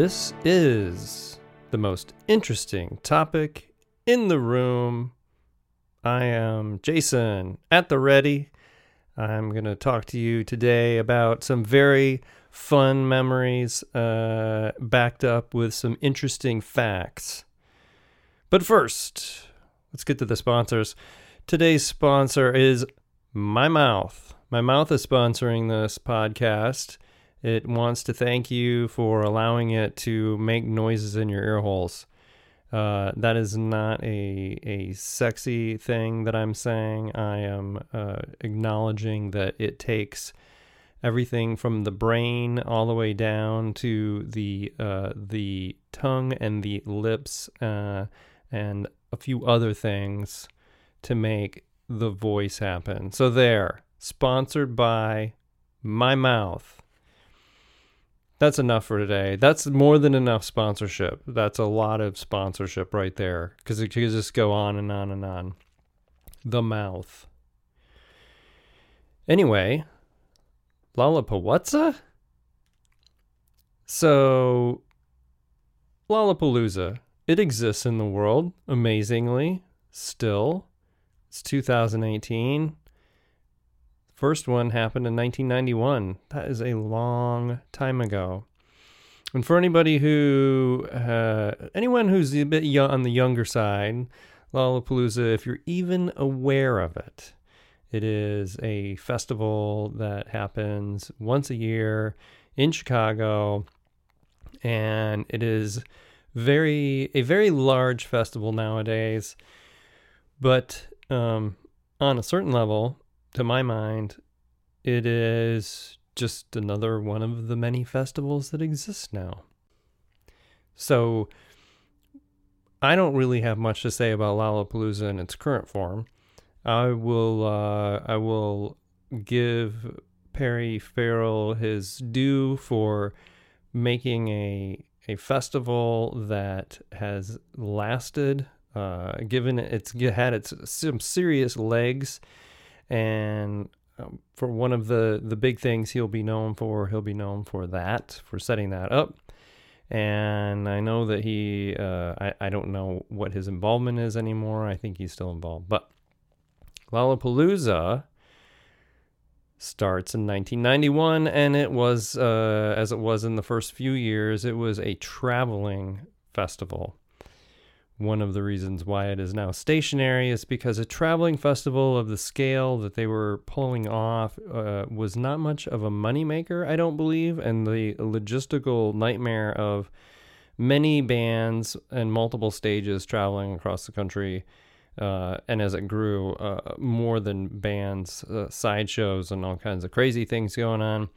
This is the most interesting topic in the room. I am Jason at the ready. I'm going to talk to you today about some very fun memories uh, backed up with some interesting facts. But first, let's get to the sponsors. Today's sponsor is My Mouth. My Mouth is sponsoring this podcast. It wants to thank you for allowing it to make noises in your ear holes. Uh, that is not a a sexy thing that I'm saying. I am uh, acknowledging that it takes everything from the brain all the way down to the uh, the tongue and the lips uh, and a few other things to make the voice happen. So there, sponsored by my mouth. That's enough for today. That's more than enough sponsorship. That's a lot of sponsorship right there because it could just go on and on and on. The mouth. Anyway, Lollapalooza? So, Lollapalooza, it exists in the world, amazingly, still. It's 2018. First one happened in 1991. That is a long time ago. And for anybody who, uh, anyone who's a bit young, on the younger side, Lollapalooza, if you're even aware of it, it is a festival that happens once a year in Chicago, and it is very a very large festival nowadays. But um, on a certain level, to my mind, it is just another one of the many festivals that exist now. So I don't really have much to say about Lollapalooza in its current form. I will uh, I will give Perry Farrell his due for making a a festival that has lasted, uh, given it's had its some serious legs, and um, for one of the the big things he'll be known for, he'll be known for that for setting that up. And I know that he, uh, I, I don't know what his involvement is anymore. I think he's still involved, but Lollapalooza starts in 1991, and it was, uh, as it was in the first few years, it was a traveling festival. One of the reasons why it is now stationary is because a traveling festival of the scale that they were pulling off uh, was not much of a moneymaker, I don't believe, and the logistical nightmare of many bands and multiple stages traveling across the country uh, and as it grew, uh, more than bands, uh, sideshows, and all kinds of crazy things going on.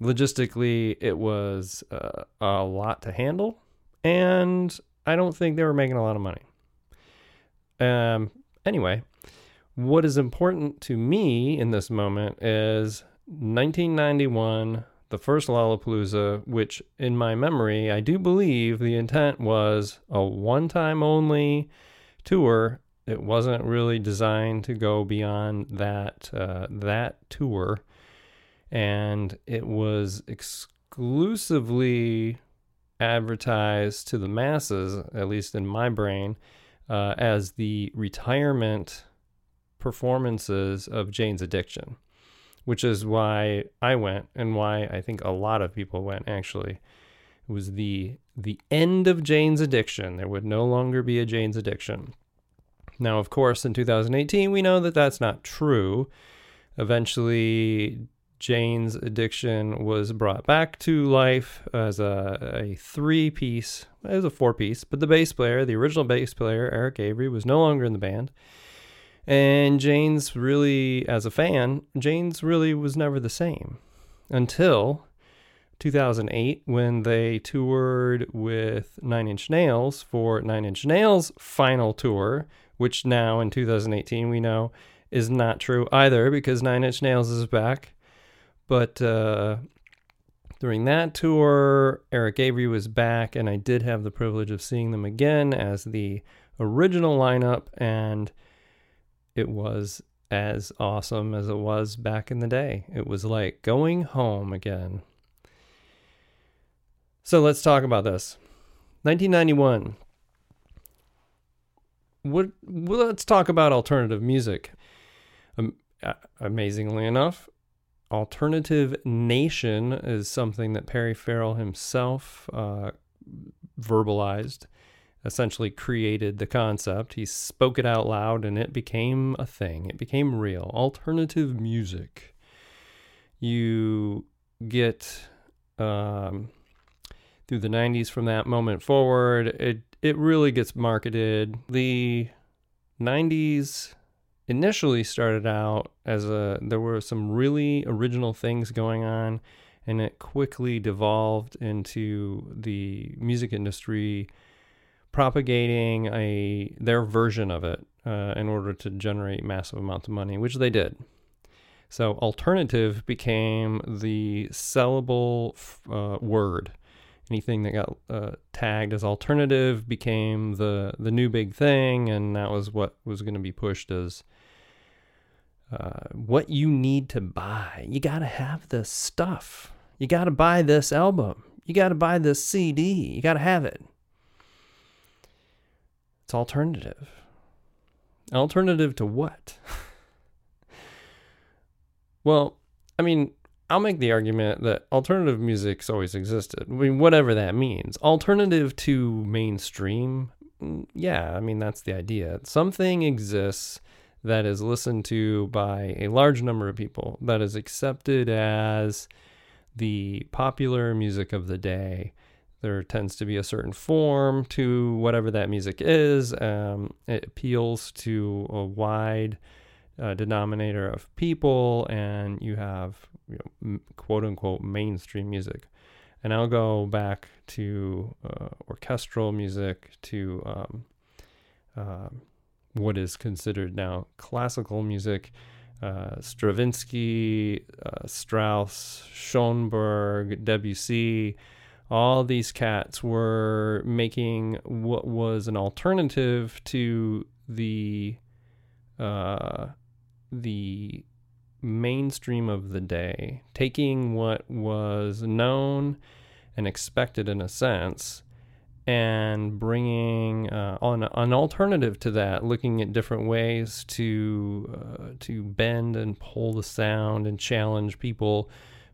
Logistically, it was uh, a lot to handle, and I don't think they were making a lot of money. Um, anyway, what is important to me in this moment is 1991, the first Lollapalooza, which in my memory, I do believe the intent was a one time only tour it wasn't really designed to go beyond that uh, that tour, and it was exclusively advertised to the masses, at least in my brain, uh, as the retirement performances of Jane's Addiction, which is why I went and why I think a lot of people went. Actually, it was the the end of Jane's Addiction. There would no longer be a Jane's Addiction. Now, of course, in 2018, we know that that's not true. Eventually, Jane's addiction was brought back to life as a, a three piece, it was a four piece, but the bass player, the original bass player, Eric Avery, was no longer in the band. And Jane's really, as a fan, Jane's really was never the same until 2008 when they toured with Nine Inch Nails for Nine Inch Nails' final tour, which now in 2018 we know is not true either because Nine Inch Nails is back. But uh, during that tour, Eric Avery was back, and I did have the privilege of seeing them again as the original lineup, and it was as awesome as it was back in the day. It was like going home again. So let's talk about this. 1991. What, well, let's talk about alternative music. Um, amazingly enough, alternative nation is something that Perry Farrell himself uh, verbalized, essentially created the concept. He spoke it out loud and it became a thing, it became real. Alternative music. You get um, through the 90s from that moment forward, it, it really gets marketed. The 90s initially started out as a there were some really original things going on and it quickly devolved into the music industry propagating a their version of it uh, in order to generate massive amounts of money which they did. So alternative became the sellable uh, word. Anything that got uh, tagged as alternative became the the new big thing and that was what was going to be pushed as uh, what you need to buy. You got to have the stuff. You got to buy this album. You got to buy this CD. You got to have it. It's alternative. Alternative to what? well, I mean, I'll make the argument that alternative music's always existed. I mean, whatever that means. Alternative to mainstream, mm, yeah, I mean, that's the idea. Something exists that is listened to by a large number of people, that is accepted as the popular music of the day. There tends to be a certain form to whatever that music is. Um, it appeals to a wide uh, denominator of people, and you have you know, quote unquote mainstream music. And I'll go back to uh, orchestral music, to um, uh, what is considered now classical music. Uh, Stravinsky, uh, Strauss, Schoenberg, Debussy, all these cats were making what was an alternative to the uh, the mainstream of the day, taking what was known and expected in a sense and bringing uh, on an alternative to that, looking at different ways to uh, to bend and pull the sound and challenge people,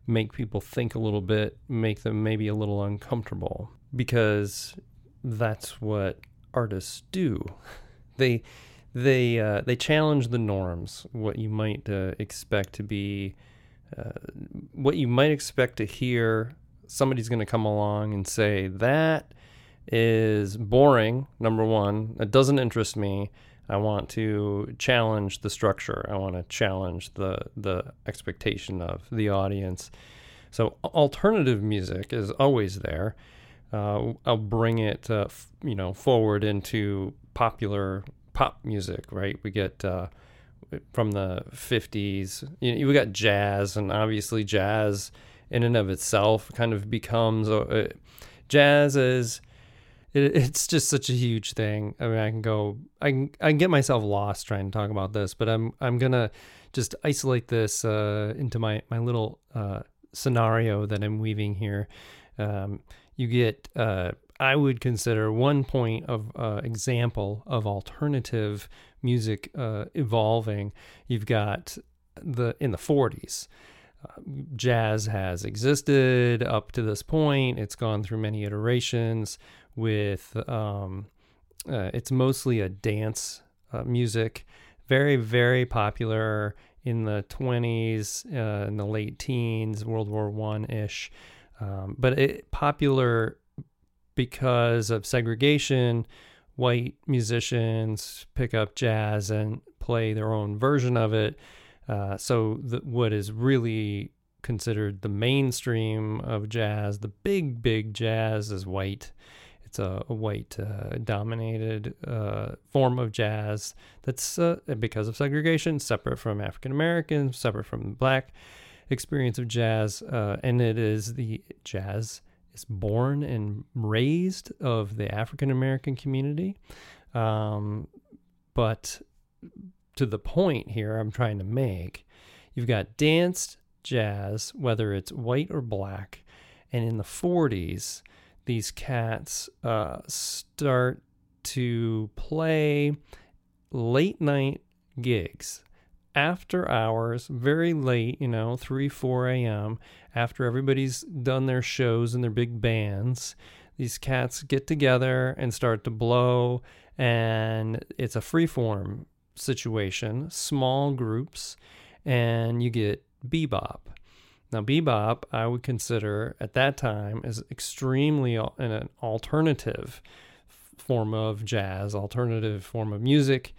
make people think a little bit, make them maybe a little uncomfortable because that's what artists do. They they uh, they challenge the norms, what you might uh, expect to be, uh, what you might expect to hear. Somebody's going to come along and say that is boring, number one. It doesn't interest me. I want to challenge the structure. I want to challenge the the expectation of the audience. So alternative music is always there. Uh, I'll bring it, uh, f- you know, forward into popular pop music. Right? We get uh, from the '50s. You know, we got jazz, and obviously jazz in and of itself kind of becomes jazz is it, it's just such a huge thing. I mean, I can go, I can, I can get myself lost trying to talk about this, but I'm, I'm gonna just isolate this uh, into my my little uh, scenario that I'm weaving here. Um, you get, uh, I would consider one point of uh, example of alternative music uh, evolving. You've got the in the 40s. Uh, jazz has existed up to this point. It's gone through many iterations with um, uh, it's mostly a dance uh, music, very very popular in the 20s, uh, in the late teens, World War One ish, um, but it popular because of segregation. White musicians pick up jazz and play their own version of it. Uh, so the, what is really considered the mainstream of jazz, the big big jazz, is white it's a, white uh, dominated uh, form of jazz that's uh, because of segregation separate from African Americans, separate from the black experience of jazz, uh, and it is the jazz is born and raised of the African American community, um, but to the point here I'm trying to make, you've got danced jazz, whether it's white or black, and in the 40s these cats uh, start to play late night gigs after hours, very late, you know, 3, 4 a.m., after everybody's done their shows and their big bands. These cats get together and start to blow, and it's a freeform situation, small groups, and you get bebop. Now, bebop, I would consider at that time as extremely an alternative form of jazz, alternative form of music.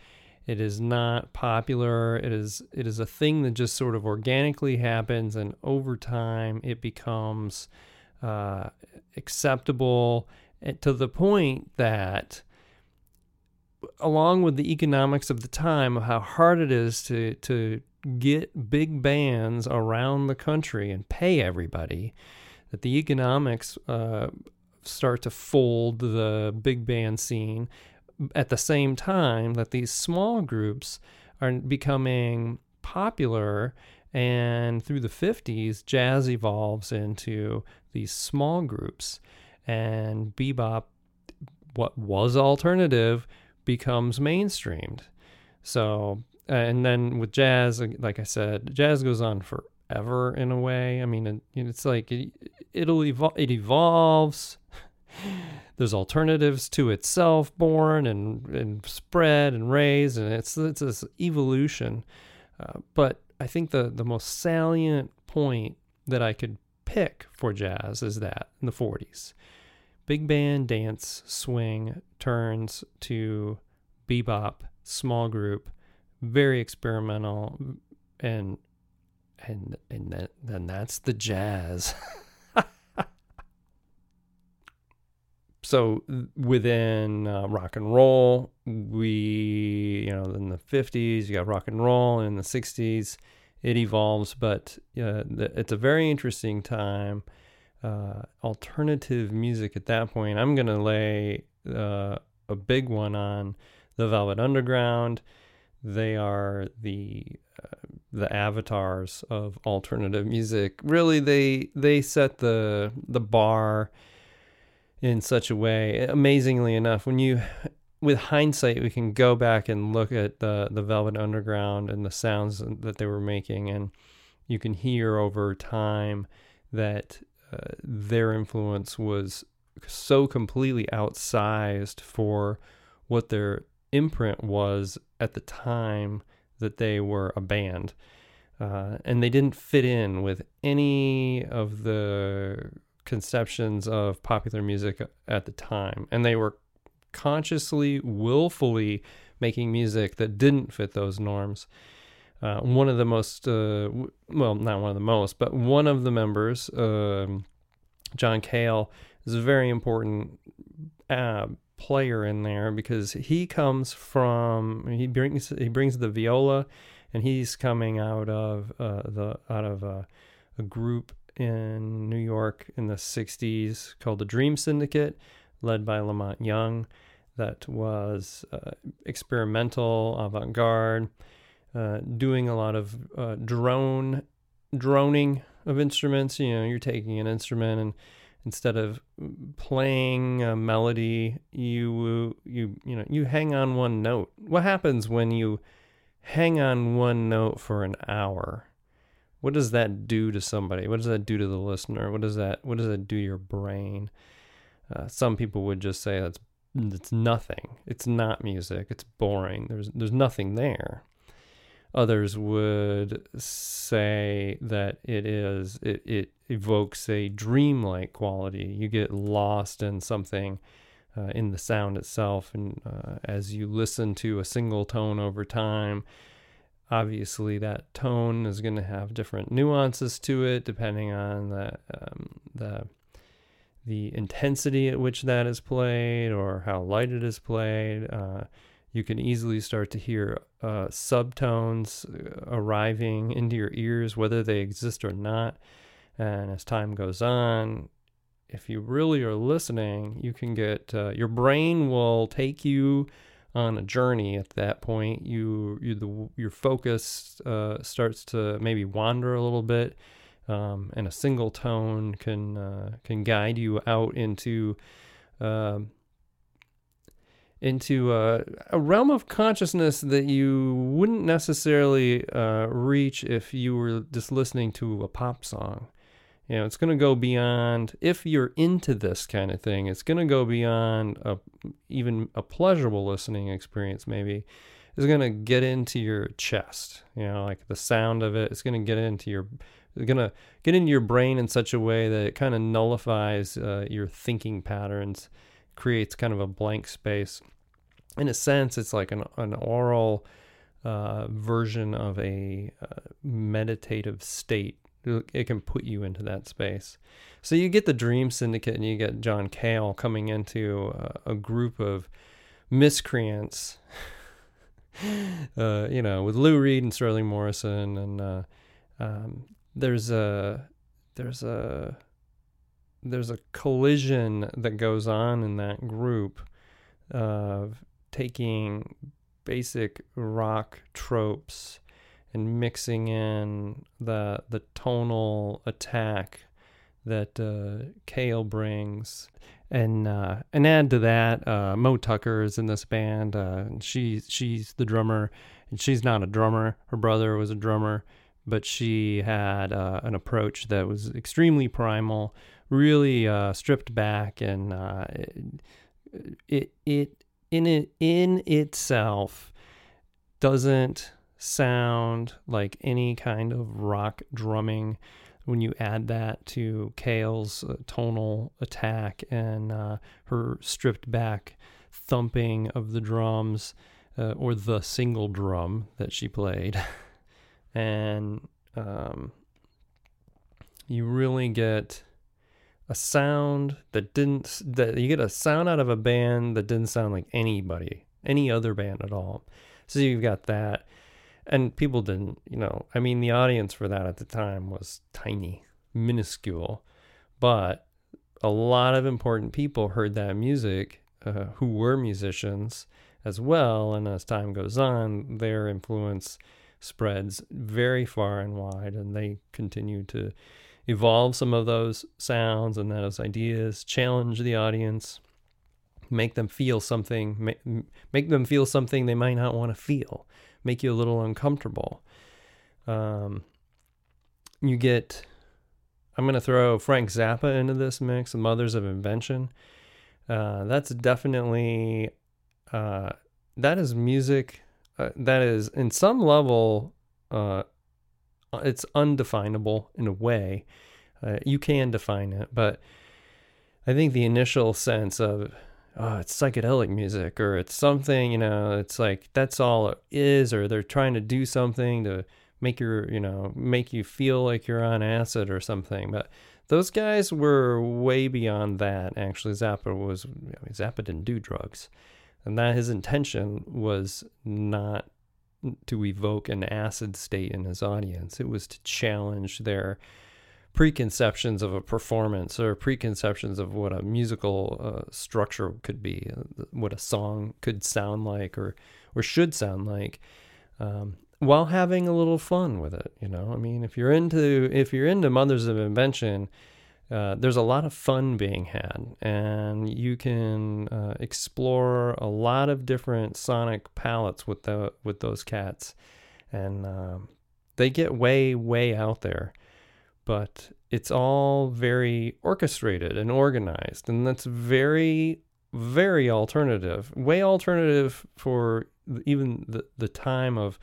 It is not popular. It is it is a thing that just sort of organically happens, and over time it becomes uh, acceptable eh, to the point that, along with the economics of the time of how hard it is to to get big bands around the country and pay everybody, that the economics uh, start to fold the big band scene at the same time that these small groups are becoming popular and through the 50s jazz evolves into these small groups and bebop what was alternative becomes mainstreamed. So and then with jazz like i said jazz goes on forever in a way. I mean it's like it, it'll evolve it evolves. There's alternatives to itself born and, and spread and raised and it's it's this evolution. Uh, but i think the the most salient point that i could pick for jazz is that in the 40s big band dance swing turns to bebop small group very experimental and and and that, then that's the jazz so within uh, rock and roll, we, you know, in the 50s, you got rock and roll, and in the 60s, it evolves, but uh, it's a very interesting time. Uh, alternative music at that point, I'm going to lay uh, a big one on the Velvet Underground. They are the uh, the avatars of alternative music. Really, they they set the the bar in such a way. Amazingly enough, when you with hindsight, we can go back and look at the the Velvet Underground and the sounds that they were making, and you can hear over time that uh, their influence was so completely outsized for what their imprint was at the time that they were a band. Uh, and they didn't fit in with any of the conceptions of popular music at the time. And they were consciously, willfully making music that didn't fit those norms. Uh, one of the most, uh, well, not one of the most, but one of the members, um, John Cale, is a very important uh, player in there because he comes from he brings he brings the viola, and he's coming out of uh, the out of a, a group in New York in the 60s called the Dream Syndicate, led by La Monte Young, that was uh, experimental, avant garde, uh, doing a lot of uh, drone droning of instruments. You know, you're taking an instrument and instead of playing a melody, you you you know you hang on one note. What happens when you hang on one note for an hour? what does that do to somebody? What does that do to the listener? What does that what does that do to your brain? Uh, some people would just say that's it's nothing. It's not music. It's boring. There's there's nothing there. Others would say that it is it, it evokes a dreamlike quality. You get lost in something uh, in the sound itself, and uh, as you listen to a single tone over time, obviously that tone is going to have different nuances to it depending on the um, the the intensity at which that is played or how light it is played. Uh, you can easily start to hear uh, subtones uh, arriving into your ears, whether they exist or not. And as time goes on, if you really are listening, you can get uh, your brain will take you on a journey at that point. You, you the, your focus uh, starts to maybe wander a little bit. um, and a single tone can uh, can guide you out into um, into a, a, realm of consciousness that you wouldn't necessarily uh, reach if you were just listening to a pop song. You know, it's going to go beyond, if you're into this kind of thing, it's going to go beyond a, even a pleasurable listening experience, maybe. It's going to get into your chest, you know, like the sound of it. It's going to get into your, going to get into your brain in such a way that it kind of nullifies uh, your thinking patterns creates kind of a blank space. In a sense, it's like an, an oral uh, version of a uh, meditative state. It can put you into that space. So you get the Dream Syndicate and you get John Cale coming into a, a group of miscreants, uh, you know, with Lou Reed and Sterling Morrison. And uh, um, there's a, there's a, there's a collision that goes on in that group of taking basic rock tropes and mixing in the the tonal attack that uh, Cale brings, and uh, and add to that, uh, Moe Tucker is in this band. Uh, she's she's the drummer, and she's not a drummer. Her brother was a drummer, but she had uh, an approach that was extremely primal, really uh, stripped back, and uh, it it in it in itself doesn't sound like any kind of rock drumming when you add that to Cale's uh, tonal attack and uh, her stripped back thumping of the drums uh, or the single drum that she played. and um, you really get a sound that didn't that you get a sound out of a band that didn't sound like anybody any other band at all. So you've got that. And people didn't you know i mean the audience for that at the time was tiny minuscule but a lot of important people heard that music uh, who were musicians as well. And as time goes on their influence spreads very far and wide and they continue to evolve some of those sounds and those ideas, challenge the audience, make them feel something, make, make them feel something they might not want to feel, make you a little uncomfortable. Um, you get, I'm going to throw Frank Zappa into this mix, the Mothers of Invention. Uh, that's definitely, uh, that is music uh, that is in some level uh, it's undefinable in a way. Uh, you can define it, but I think the initial sense of oh, it's psychedelic music or it's something, you know, it's like that's all it is, or they're trying to do something to make your, you know, make you feel like you're on acid or something. But those guys were way beyond that. Actually, Zappa was, I mean, Zappa didn't do drugs, and that his intention was not to evoke an acid state in his audience. It was to challenge their preconceptions of a performance or preconceptions of what a musical uh, structure could be, uh, what a song could sound like or or should sound like, um, while having a little fun with it. You know, I mean, if you're into if you're into Mothers of Invention, uh, there's a lot of fun being had, and you can uh, explore a lot of different sonic palettes with the with those cats, and um, they get way way out there, but it's all very orchestrated and organized, and that's very very alternative, way alternative for even the the time of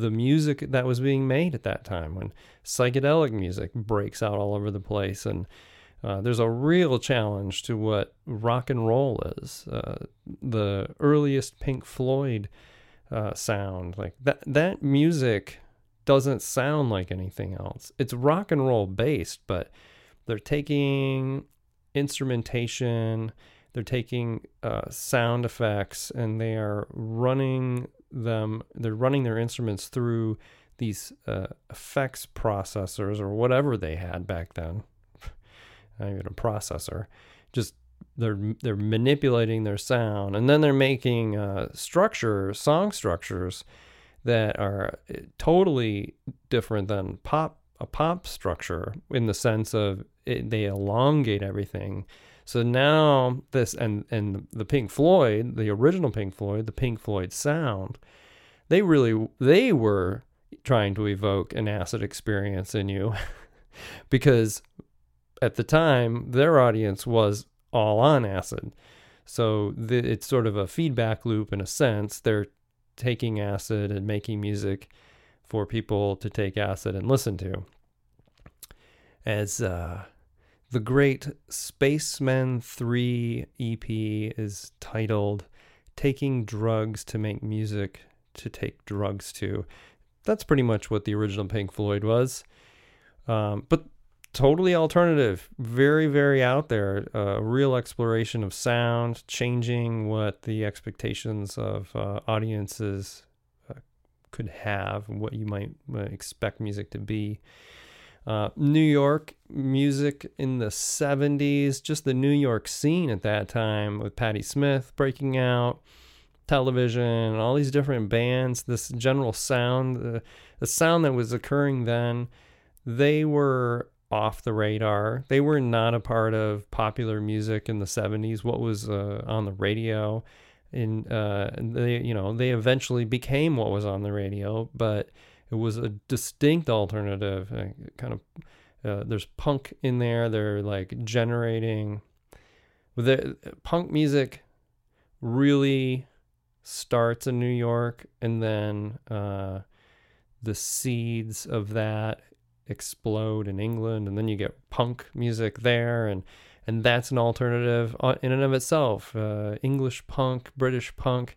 the music that was being made at that time when psychedelic music breaks out all over the place and uh, there's a real challenge to what rock and roll is. Uh, the earliest Pink Floyd uh, sound, like that, that music doesn't sound like anything else. It's rock and roll based, but they're taking instrumentation, they're taking uh, sound effects, and they are running them they're running their instruments through these uh, effects processors or whatever they had back then not even a processor just they're they're manipulating their sound and then they're making uh, structure song structures that are uh, totally different than pop a pop structure in the sense of it, they elongate everything. So now this and and the Pink Floyd, the original Pink Floyd, the Pink Floyd sound, they really they were trying to evoke an acid experience in you because at the time their audience was all on acid. So the, it's sort of a feedback loop in a sense. They're taking acid and making music for people to take acid and listen to. As uh, the great Spacemen 3 EP is titled Taking Drugs to Make Music to Take Drugs to. That's pretty much what the original Pink Floyd was. Um, but totally alternative, very, very out there. A uh, real exploration of sound, changing what the expectations of uh, audiences uh, could have, what you might uh, expect music to be. Uh, New York music in the 70s, just the New York scene at that time with Patti Smith breaking out, television, all these different bands, this general sound, the, the sound that was occurring then, they were off the radar. They were not a part of popular music in the 70s, what was uh, on the radio. And uh, they, you know, they eventually became what was on the radio, but it was a distinct alternative. Uh, kind of, uh, there's punk in there. They're like generating. The punk music really starts in New York, and then uh, the seeds of that explode in England, and then you get punk music there, and and that's an alternative uh, in and of itself. Uh, English punk, British punk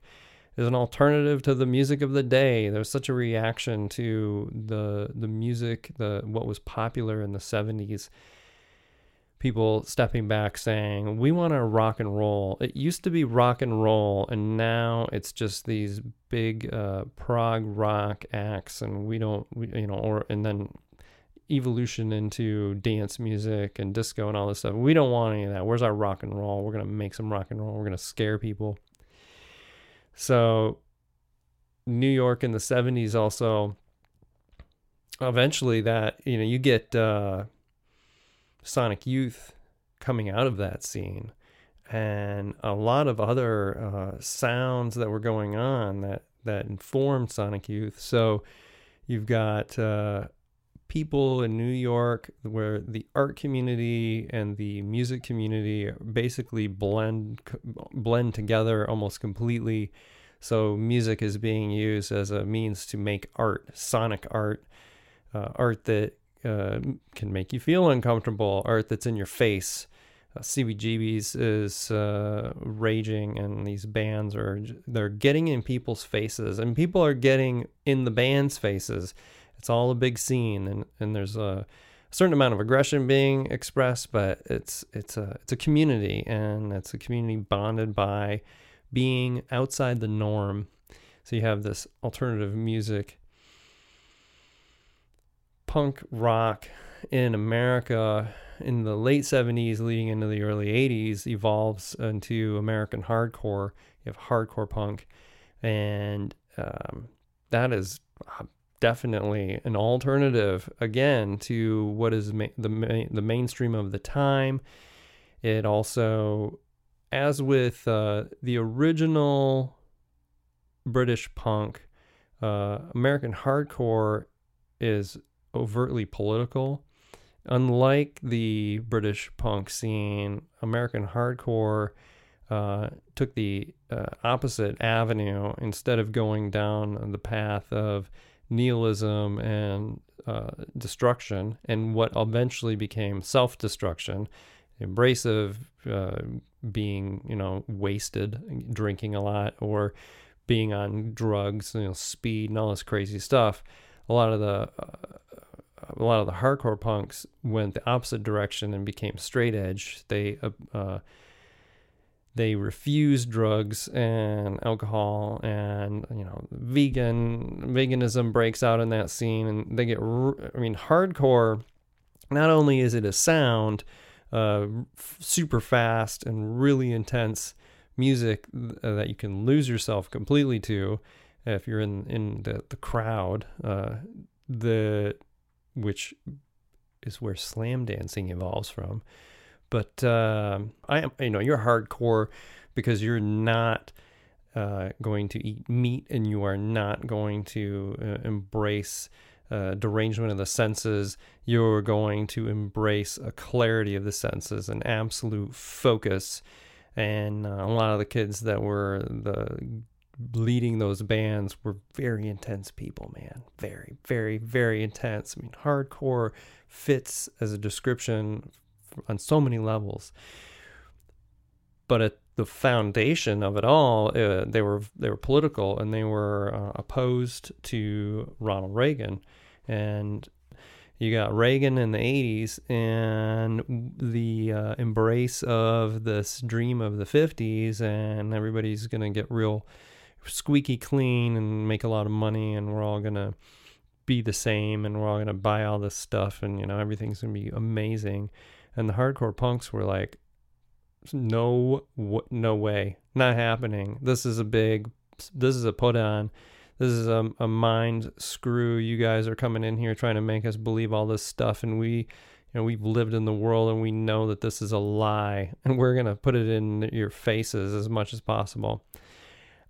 is an alternative to the music of the day. There's such a reaction to the the music, the what was popular in the 70s. People stepping back saying, "We want to rock and roll." It used to be rock and roll, and now it's just these big uh, prog rock acts, and we don't, we, you know, or and then evolution into dance music and disco and all this stuff. We don't want any of that. Where's our rock and roll? We're gonna make some rock and roll. We're gonna scare people. So, New York in the '70s also. Eventually, that you know, you get uh, Sonic Youth coming out of that scene, and a lot of other uh, sounds that were going on that that informed Sonic Youth. So, you've got uh, people in New York where the art community and the music community basically blend blend together almost completely. So music is being used as a means to make art, sonic art, uh, art that uh, can make you feel uncomfortable, art that's in your face. Uh, CBGB's is uh, raging, and these bands are they're getting in people's faces, and people are getting in the band's faces it's all a big scene, and and there's a certain amount of aggression being expressed, but it's it's a it's a community, and it's a community bonded by being outside the norm. So you have this alternative music, punk rock in America in the late 70s, leading into the early 80s, evolves into American hardcore. You have hardcore punk, and um, that is definitely an alternative again to what is ma- the ma- the mainstream of the time. It also, as with uh, the original British punk, uh, American hardcore is overtly political. Unlike the British punk scene, American hardcore uh, took the uh, opposite avenue instead of going down the path of nihilism and uh, destruction, and what eventually became self destruction, embracive, uh, being, you know, wasted, drinking a lot, or being on drugs, you know, speed and all this crazy stuff. A lot of the uh, a lot of the hardcore punks went the opposite direction and became straight edge. They uh, uh they refuse drugs and alcohol and you know vegan veganism breaks out in that scene and they get i mean hardcore not only is it a sound uh, super fast and really intense music uh, that you can lose yourself completely to if you're in in the, the crowd uh, the which is where slam dancing evolves from. But uh, I am, you know, you're hardcore because you're not uh, going to eat meat and you are not going to uh, embrace uh, derangement of the senses. You're going to embrace a clarity of the senses, an absolute focus. And uh, a lot of the kids that were the leading those bands were very intense people, man. Very, very, very intense. I mean, hardcore fits as a description on so many levels. But at the foundation of it all, uh, they were they were political and they were uh, opposed to Ronald Reagan, and you got Reagan in the 80s and the uh, embrace of this dream of the 50s, and everybody's gonna get real squeaky clean and make a lot of money, and we're all gonna be the same, and we're all gonna buy all this stuff, and you know everything's gonna be amazing. And the hardcore punks were like, no, no way, not happening. This is a big, this is a put on. This is a, a mind screw. You guys are coming in here trying to make us believe all this stuff, and we, you know, we've lived in the world and we know that this is a lie, and we're gonna put it in your faces as much as possible.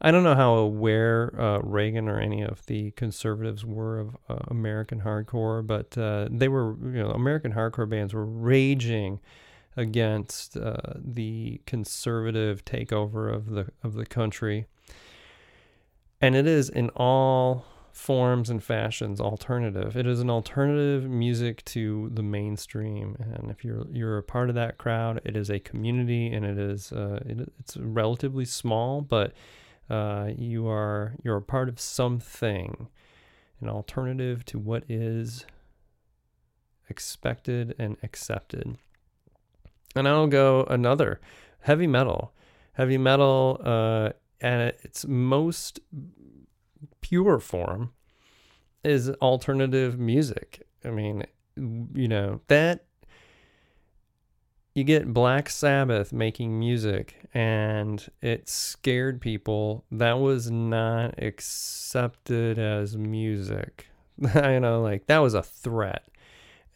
I don't know how aware uh, Reagan or any of the conservatives were of uh, American hardcore, but uh, they were, you know, American hardcore bands were raging against uh, the conservative takeover of the of the country, and it is in all forms and fashions alternative. It is an alternative music to the mainstream, and if you're you're a part of that crowd, it is a community, and it is uh, it, it's relatively small, but uh, you are you're a part of something, an alternative to what is expected and accepted. And I'll go another heavy metal. Heavy metal, uh, at its most pure form, is alternative music. I mean, you know, that you get Black Sabbath making music and it scared people. That was not accepted as music. you know, like that was a threat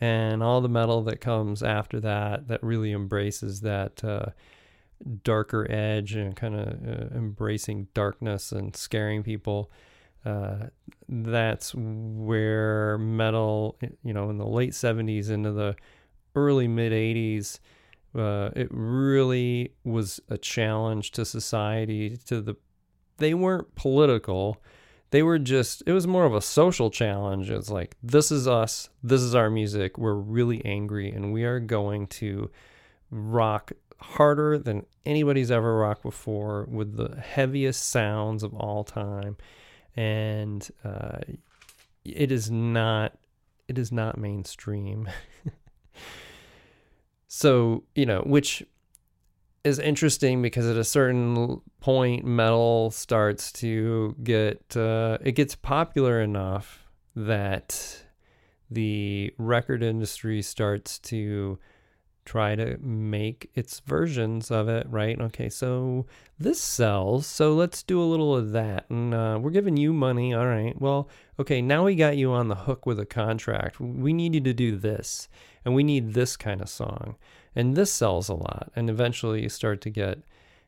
and all the metal that comes after that that really embraces that uh, darker edge and kind of uh, embracing darkness and scaring people uh, that's where metal you know in the late 70s into the early mid 80s uh, it really was a challenge to society to the they weren't political they were just, it was more of a social challenge. It's like, this is us, this is our music. We're really angry, and we are going to rock harder than anybody's ever rocked before with the heaviest sounds of all time. And uh, it is not, it is not mainstream. so, you know, which is interesting because at a certain point metal starts to get uh, it gets popular enough that the record industry starts to try to make its versions of it right? Okay so this sells so let's do a little of that and uh, we're giving you money all right. Well okay now we got you on the hook with a contract. We need you to do this and we need this kind of song. And this sells a lot and eventually you start to get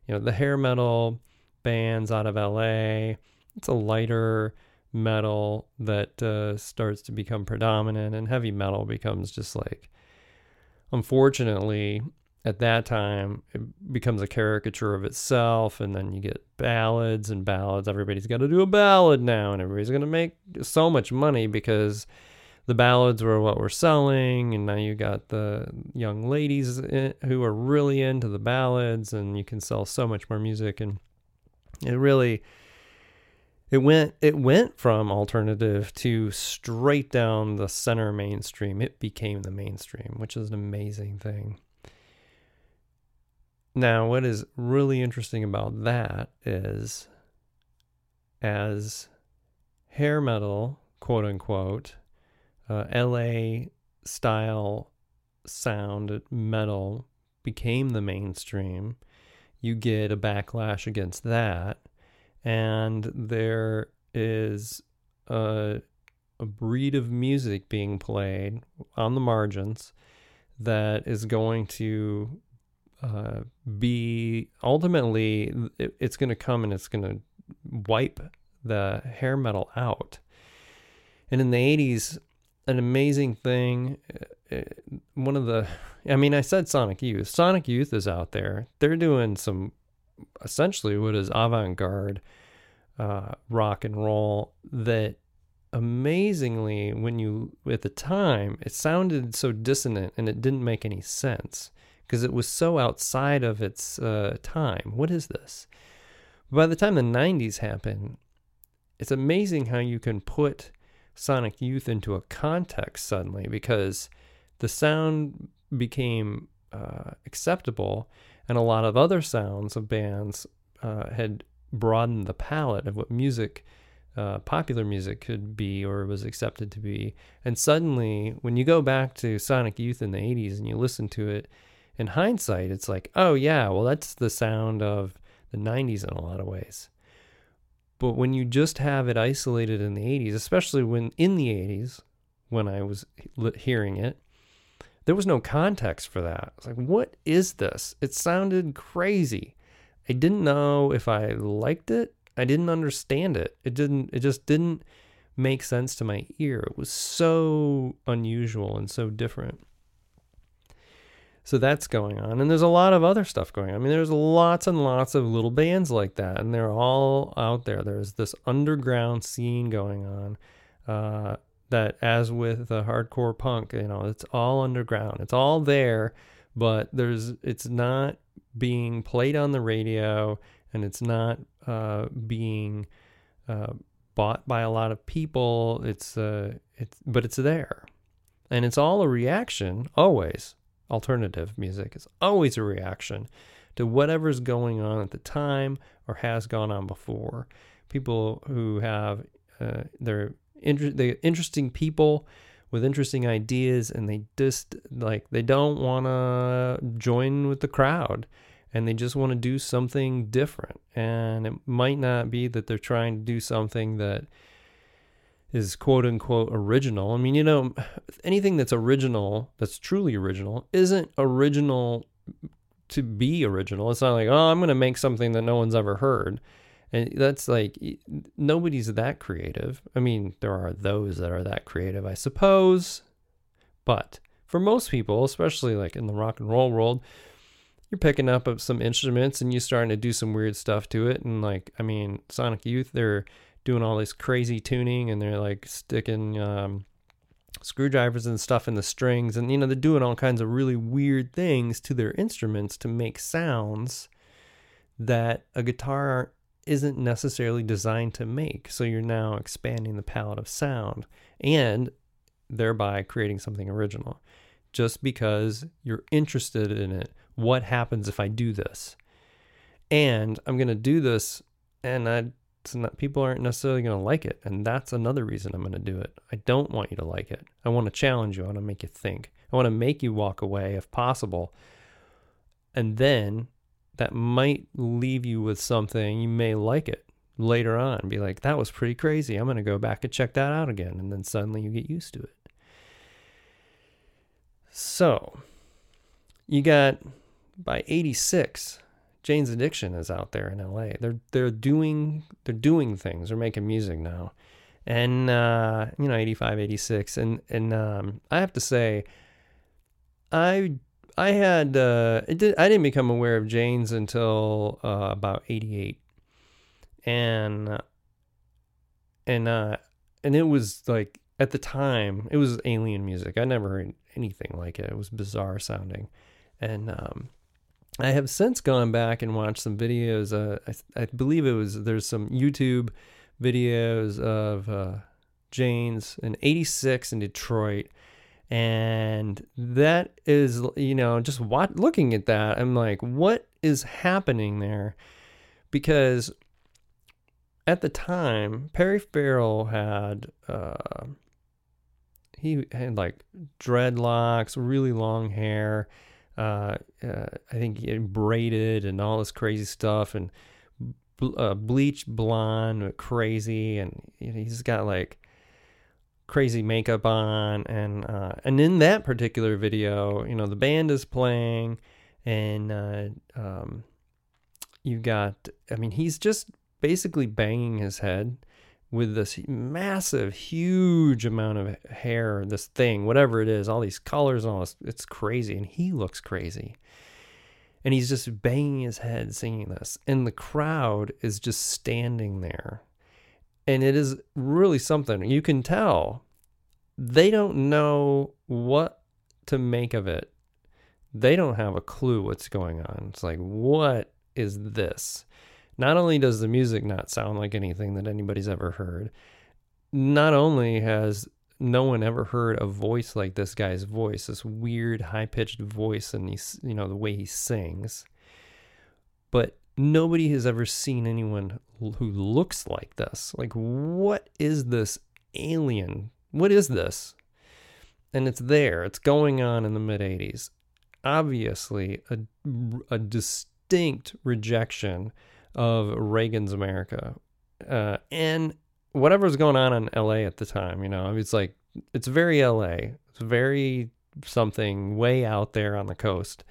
you know the hair metal bands out of la it's a lighter metal that uh, starts to become predominant and heavy metal becomes just like unfortunately at that time it becomes a caricature of itself and then you get ballads and ballads. Everybody's got to do a ballad now and everybody's going to make so much money because the ballads were what were selling, and now you got the young ladies who are really into the ballads, and you can sell so much more music. And it really, it went, it went from alternative to straight down the center mainstream. It became the mainstream, which is an amazing thing. Now, what is really interesting about that is as hair metal, quote unquote, uh, LA style sound metal became the mainstream, you get a backlash against that. And there is a a breed of music being played on the margins that is going to uh, be ultimately it, it's going to come and it's going to wipe the hair metal out. And in the 80s, an amazing thing, uh, uh, one of the, I mean, I said Sonic Youth. Sonic Youth is out there. They're doing some essentially what is avant garde uh, rock and roll that amazingly, when you, at the time, it sounded so dissonant and it didn't make any sense because it was so outside of its uh, time. What is this? By the time the 90s happened, it's amazing how you can put Sonic Youth into a context suddenly because the sound became uh, acceptable and a lot of other sounds of bands uh, had broadened the palette of what music uh, popular music could be or was accepted to be. And suddenly, when you go back to Sonic Youth in the 80s and you listen to it, in hindsight, it's like, oh, yeah, well, that's the sound of the 90s in a lot of ways. But when you just have it isolated in the 80s, especially when in the 80s, when I was hearing it, there was no context for that. I was like, what is this? It sounded crazy. I didn't know if I liked it. I didn't understand it. It didn't it just didn't make sense to my ear. It was so unusual and so different. So that's going on. And there's a lot of other stuff going on. I mean, there's lots and lots of little bands like that, and they're all out there. There's this underground scene going on. Uh, that, as with the hardcore punk, you know, it's all underground. It's all there, but there's it's not being played on the radio, and it's not uh, being uh, bought by a lot of people. It's uh, it's but it's there, and it's all a reaction always alternative music is always a reaction to whatever's going on at the time or has gone on before. People who have uh, they're inter- they interesting people with interesting ideas, and they just like they don't want to join with the crowd, and they just want to do something different. And it might not be that they're trying to do something that is quote unquote original. I mean, you know, anything that's original, that's truly original, isn't original to be original. It's not like, oh, I'm going to make something that no one's ever heard. And that's like, nobody's that creative. I mean, there are those that are that creative, I suppose. But for most people, especially like in the rock and roll world, you're picking up some instruments and you're starting to do some weird stuff to it. And like, I mean, Sonic Youth, they're doing all this crazy tuning and they're like sticking um, screwdrivers and stuff in the strings and you know they're doing all kinds of really weird things to their instruments to make sounds that a guitar isn't necessarily designed to make. So you're now expanding the palette of sound and thereby creating something original. Just because you're interested in it what happens if i do this? And i'm going to do this and i not, people aren't necessarily going to like it. And that's another reason I'm going to do it. I don't want you to like it. I want to challenge you. I want to make you think. I want to make you walk away if possible. And then that might leave you with something you may like it later on. Be like, that was pretty crazy. I'm going to go back and check that out again. And then suddenly you get used to it. So you got by 86 Jane's Addiction is out there in LA. They're they're doing they're doing things. They're making music now. And uh, you know, 85, 86 and and um, I have to say I I had uh, did I didn't become aware of Jane's until uh, about 88. And uh, and uh and it was like at the time it was alien music. I never heard anything like it. It was bizarre sounding. And um I have since gone back and watched some videos. Uh, I, I, believe it was there's some YouTube videos of uh, Jane's in '86 in Detroit, and that is you know just what looking at that, I'm like, what is happening there? Because at the time, Perry Farrell had uh, he had like dreadlocks, really long hair uh, uh, I think braided and all this crazy stuff and uh, bleached blonde, crazy, and you know, he's got like crazy makeup on, and uh, and in that particular video, you know, the band is playing, and uh, um, you got, I mean, he's just basically banging his head with this massive, huge amount of hair, this thing, whatever it is, all these colors, and all this, it's crazy, and he looks crazy. And he's just banging his head singing this, and the crowd is just standing there, and it is really something. You can tell they don't know what to make of it. They don't have a clue what's going on. It's like, what is this? Not only does the music not sound like anything that anybody's ever heard, not only has no one ever heard a voice like this guy's voice, this weird high pitched voice, and he's, you know, the way he sings, but nobody has ever seen anyone who looks like this. Like, what is this alien? What is this? And it's there, it's going on in the mid 80s. Obviously, a, a distinct rejection of Reagan's America. Uh, and whatever's going on in LA at the time, you know, it's like, it's very LA. It's very something way out there on the coast.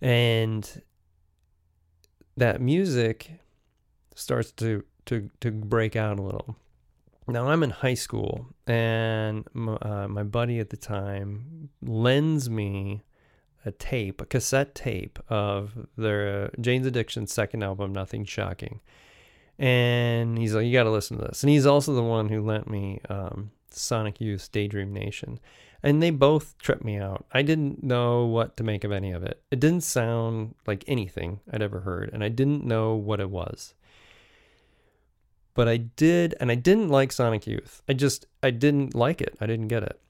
And that music starts to, to, to break out a little. Now I'm in high school, and my, uh, my buddy at the time lends me a tape, a cassette tape of their Jane's Addiction's second album, Nothing Shocking. And he's like, you got to listen to this. And he's also the one who lent me um, Sonic Youth Daydream Nation. And they both tripped me out. I didn't know what to make of any of it. It didn't sound like anything I'd ever heard, and I didn't know what it was. But I did, and I didn't like Sonic Youth. I just, I didn't like it. I didn't get it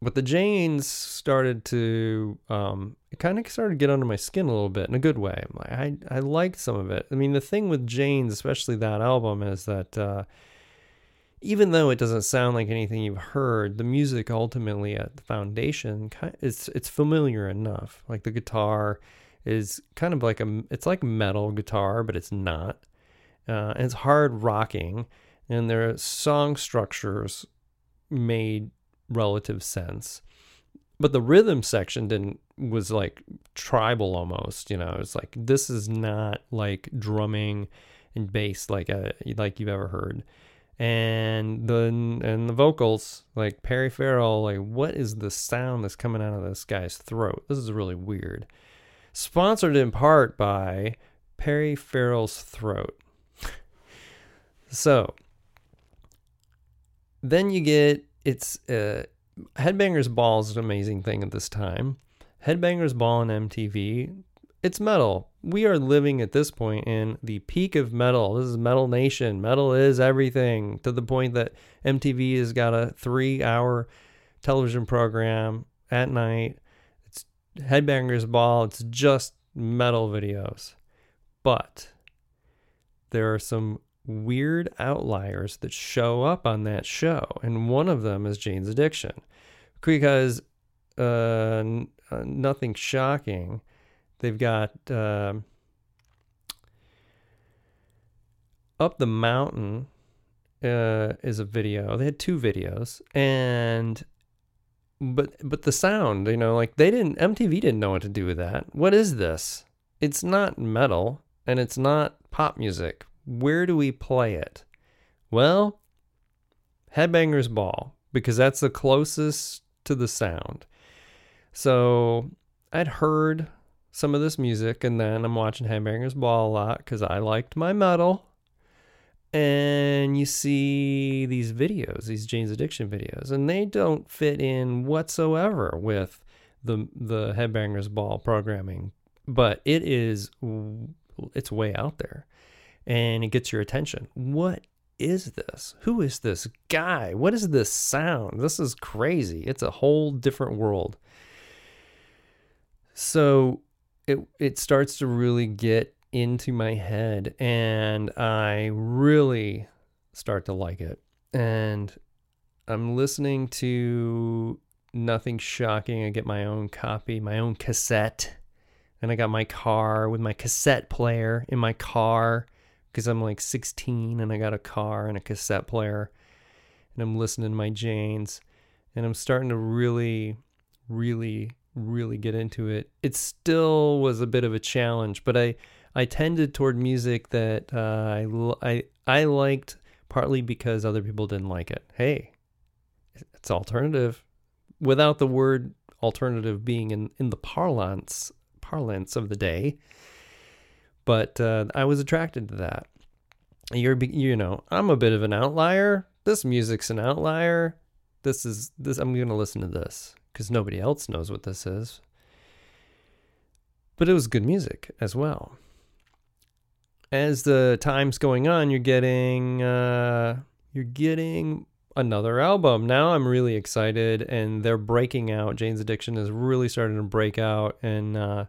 but the Janes started to um, it kind of started to get under my skin a little bit in a good way. I I liked some of it. I mean, the thing with Janes, especially that album, is that uh, even though it doesn't sound like anything you've heard, the music ultimately at the foundation it's it's familiar enough. Like the guitar is kind of like a it's like metal guitar, but it's not. Uh, and it's hard rocking, and their song structures made relative sense. But the rhythm section didn't was like tribal almost, you know. It's like this is not like drumming and bass like a like you've ever heard. And the and the vocals, like Perry Farrell, like what is the sound that's coming out of this guy's throat? This is really weird. Sponsored in part by Perry Farrell's throat. so then you get it's uh, Headbangers Ball is an amazing thing at this time. Headbangers Ball on MTV, it's metal. We are living at this point in the peak of metal. This is Metal Nation. Metal is everything to the point that MTV has got a three hour television program at night. It's Headbangers Ball. It's just metal videos. But there are some weird outliers that show up on that show. And one of them is Jane's Addiction. Because uh, n- uh, nothing shocking. They've got uh, Up the Mountain uh, is a video. They had two videos. And but but the sound, you know, like they didn't MTV didn't know what to do with that. What is this? It's not metal and it's not pop music where do we play it? Well, Headbangers Ball, because that's the closest to the sound. So I'd heard some of this music, and then I'm watching Headbangers Ball a lot because I liked my metal. And you see these videos, these Jane's Addiction videos, and they don't fit in whatsoever with the the Headbangers Ball programming, but it is it's way out there and it gets your attention. What is this? Who is this guy? What is this sound? This is crazy. It's a whole different world. So it it starts to really get into my head and I really start to like it. And I'm listening to nothing shocking. I get my own copy, my own cassette. And I got my car with my cassette player in my car because I'm like 16 and I got a car and a cassette player. and I'm listening to my Janes and I'm starting to really, really, really get into it. It still was a bit of a challenge, but I, I tended toward music that uh, I, I, I liked partly because other people didn't like it. Hey, it's alternative without the word alternative being in, in the parlance parlance of the day. But uh, I was attracted to that. You're you know I'm a bit of an outlier. This music's an outlier. This is this I'm gonna listen to this because nobody else knows what this is. But it was good music as well. As the time's going on, you're getting uh, you're getting another album. Now I'm really excited, and they're breaking out. Jane's Addiction is really starting to break out, and uh,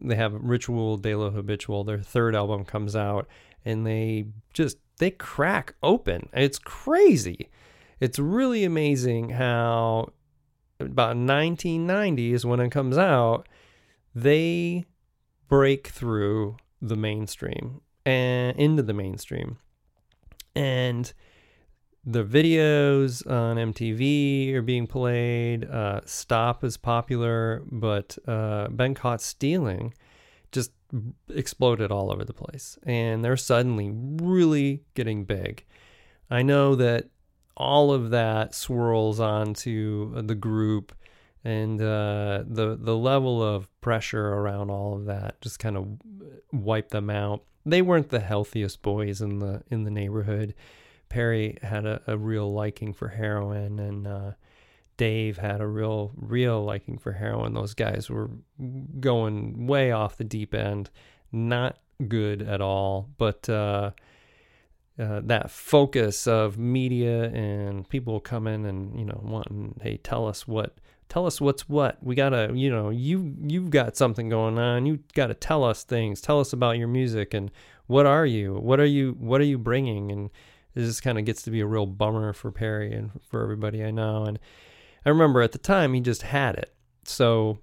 they have Ritual de lo Habitual. Their third album comes out, and they just they crack open. It's crazy. It's really amazing how about 1990 is when it comes out. They break through the mainstream and into the mainstream, and the videos on MTV are being played. Uh, Stop is popular, but uh, Been Caught Stealing just exploded all over the place. And they're suddenly really getting big. I know that all of that swirls onto the group and uh, the the level of pressure around all of that just kind of wiped them out. They weren't the healthiest boys in the in the neighborhood Perry had a, a real liking for heroin, and uh, Dave had a real, real liking for heroin. Those guys were going way off the deep end, not good at all. But uh, uh, that focus of media and people coming and you know wanting, hey, tell us what, tell us what's what. We gotta, you know, you you've got something going on. You got to tell us things. Tell us about your music and what are you? What are you? What are you bringing? And it just kind of gets to be a real bummer for Perry and for everybody I know. And I remember at the time he just had it. So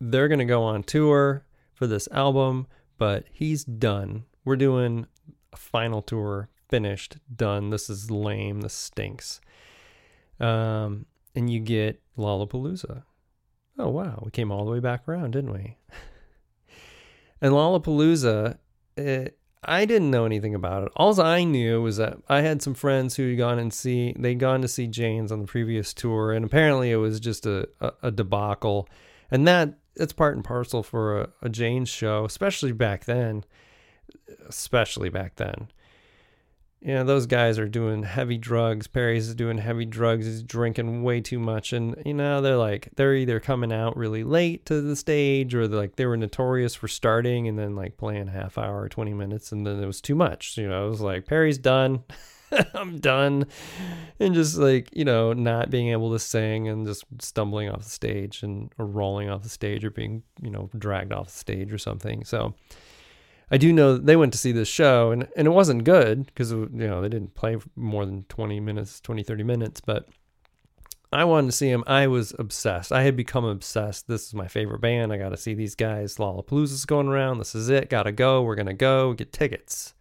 they're going to go on tour for this album, but he's done. We're doing a final tour, finished, done. This is lame. This stinks. Um, and you get Lollapalooza. Oh, wow. We came all the way back around, didn't we? and Lollapalooza, it, I didn't know anything about it. All I knew was that I had some friends who had gone and see they'd gone to see Jane's on the previous tour, and apparently it was just a, a, a debacle. And that it's part and parcel for a, a Jane's show, especially back then. Especially back then know, those guys are doing heavy drugs. Perry's doing heavy drugs. He's drinking way too much. And, you know, they're like, they're either coming out really late to the stage or like they were notorious for starting and then like playing half hour, 20 minutes. And then it was too much. You know, it was like, Perry's done. I'm done. And just like, you know, not being able to sing and just stumbling off the stage and or rolling off the stage or being, you know, dragged off the stage or something. So, I do know they went to see this show and, and it wasn't good because, you know, they didn't play more than 20 minutes, 20, 30 minutes, but I wanted to see him. I was obsessed. I had become obsessed. This is my favorite band. I got to see these guys. Lollapalooza's going around. This is it. Got to go. We're going to go get tickets.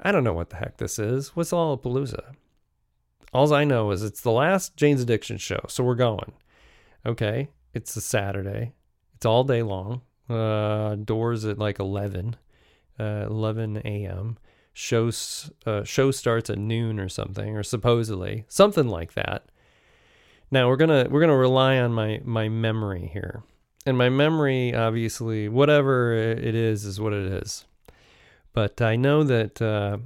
I don't know what the heck this is. What's Lollapalooza? All I know is it's the last Jane's Addiction show. So we're going. Okay. It's a Saturday. It's all day long. Uh, doors at like 11, uh, 11 a.m. Shows uh, show starts at noon or something, or supposedly something like that. Now we're gonna we're gonna rely on my my memory here, and my memory obviously whatever it is is what it is. But I know that uh,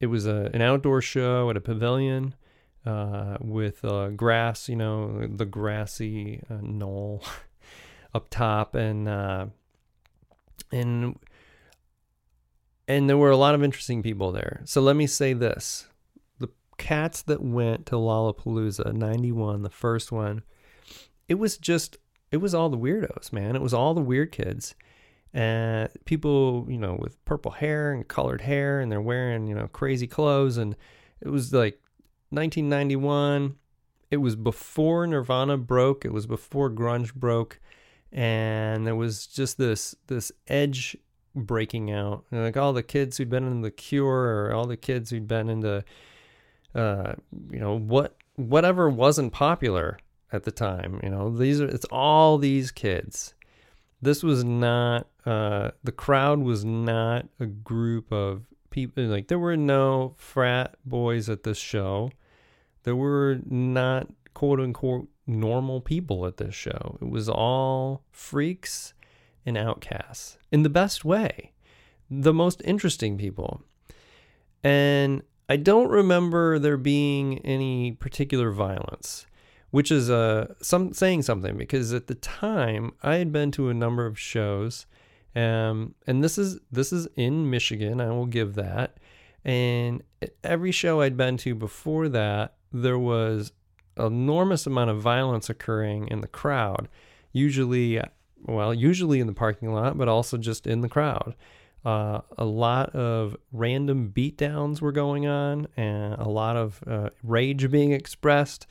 it was a, an outdoor show at a pavilion uh, with uh, grass, you know, the grassy uh, knoll up top, and uh, and and there were a lot of interesting people there. So let me say this: the cats that went to Lollapalooza '91, the first one, it was just it was all the weirdos, man. It was all the weird kids and people, you know, with purple hair and colored hair, and they're wearing, you know, crazy clothes. And it was like 1991. It was before Nirvana broke. It was before grunge broke and there was just this this edge breaking out. and Like all the kids who'd been in the Cure, or all the kids who'd been into, uh, you know, what whatever wasn't popular at the time. You know, these are it's all these kids. This was not uh, the crowd was not a group of people. Like there were no frat boys at this show. There were not quote unquote normal people at this show. It was all freaks and outcasts in the best way, the most interesting people. And I don't remember there being any particular violence, which is uh, some saying something because at the time I had been to a number of shows, um, and this is this is in Michigan. I will give that. And every show I'd been to before that, there was enormous amount of violence occurring in the crowd. Usually, well, usually in the parking lot, but also just in the crowd. Uh, a lot of random beatdowns were going on, and a lot of uh, rage being expressed.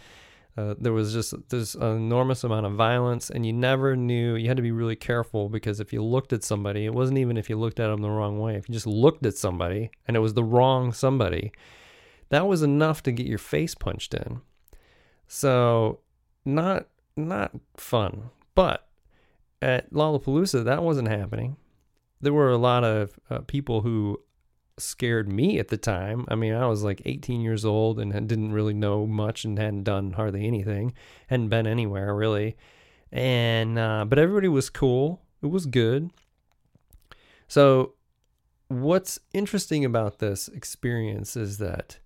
Uh, there was just this enormous amount of violence, and you never knew. You had to be really careful because if you looked at somebody, it wasn't even if you looked at them the wrong way. If you just looked at somebody and it was the wrong somebody, that was enough to get your face punched in. So, not not fun. But at Lollapalooza, that wasn't happening. There were a lot of uh, people who scared me at the time. I mean, I was like 18 years old and didn't really know much and hadn't done hardly anything, hadn't been anywhere really. And uh, but everybody was cool. It was good. So, what's interesting about this experience is that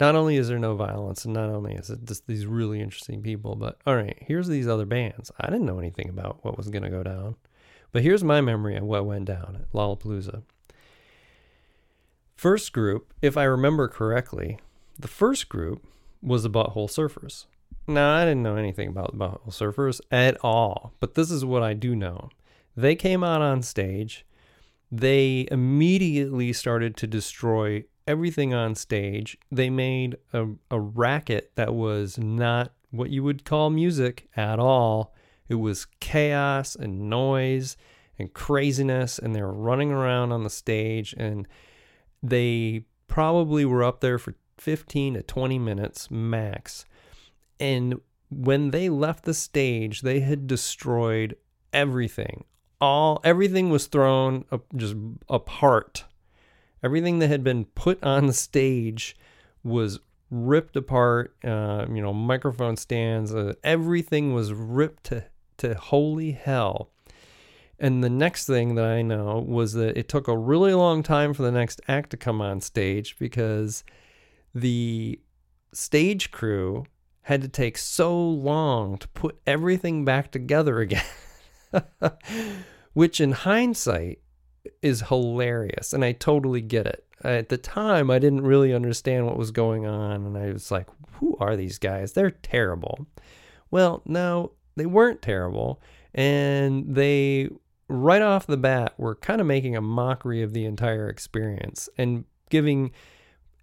not only is there no violence and not only is it just these really interesting people, but all right, here's these other bands. I didn't know anything about what was going to go down. But here's my memory of what went down at Lollapalooza. First group, if I remember correctly, the first group was the Butthole Surfers. Now, I didn't know anything about the Butthole Surfers at all, but this is what I do know. They came out on stage. They immediately started to destroy everything on stage. They made a, a racket that was not what you would call music at all. It was chaos and noise and craziness, and they were running around on the stage, and they probably were up there for 15 to 20 minutes max. And when they left the stage, they had destroyed everything. All everything was thrown up, just apart everything that had been put on the stage was ripped apart. Uh, you know, microphone stands, uh, everything was ripped to, to holy hell. And the next thing that I know was that it took a really long time for the next act to come on stage because the stage crew had to take so long to put everything back together again. Which, in hindsight, is hilarious and I totally get it. At the time, I didn't really understand what was going on and I was like, who are these guys? They're terrible. Well, no, they weren't terrible and they right off the bat were kind of making a mockery of the entire experience and giving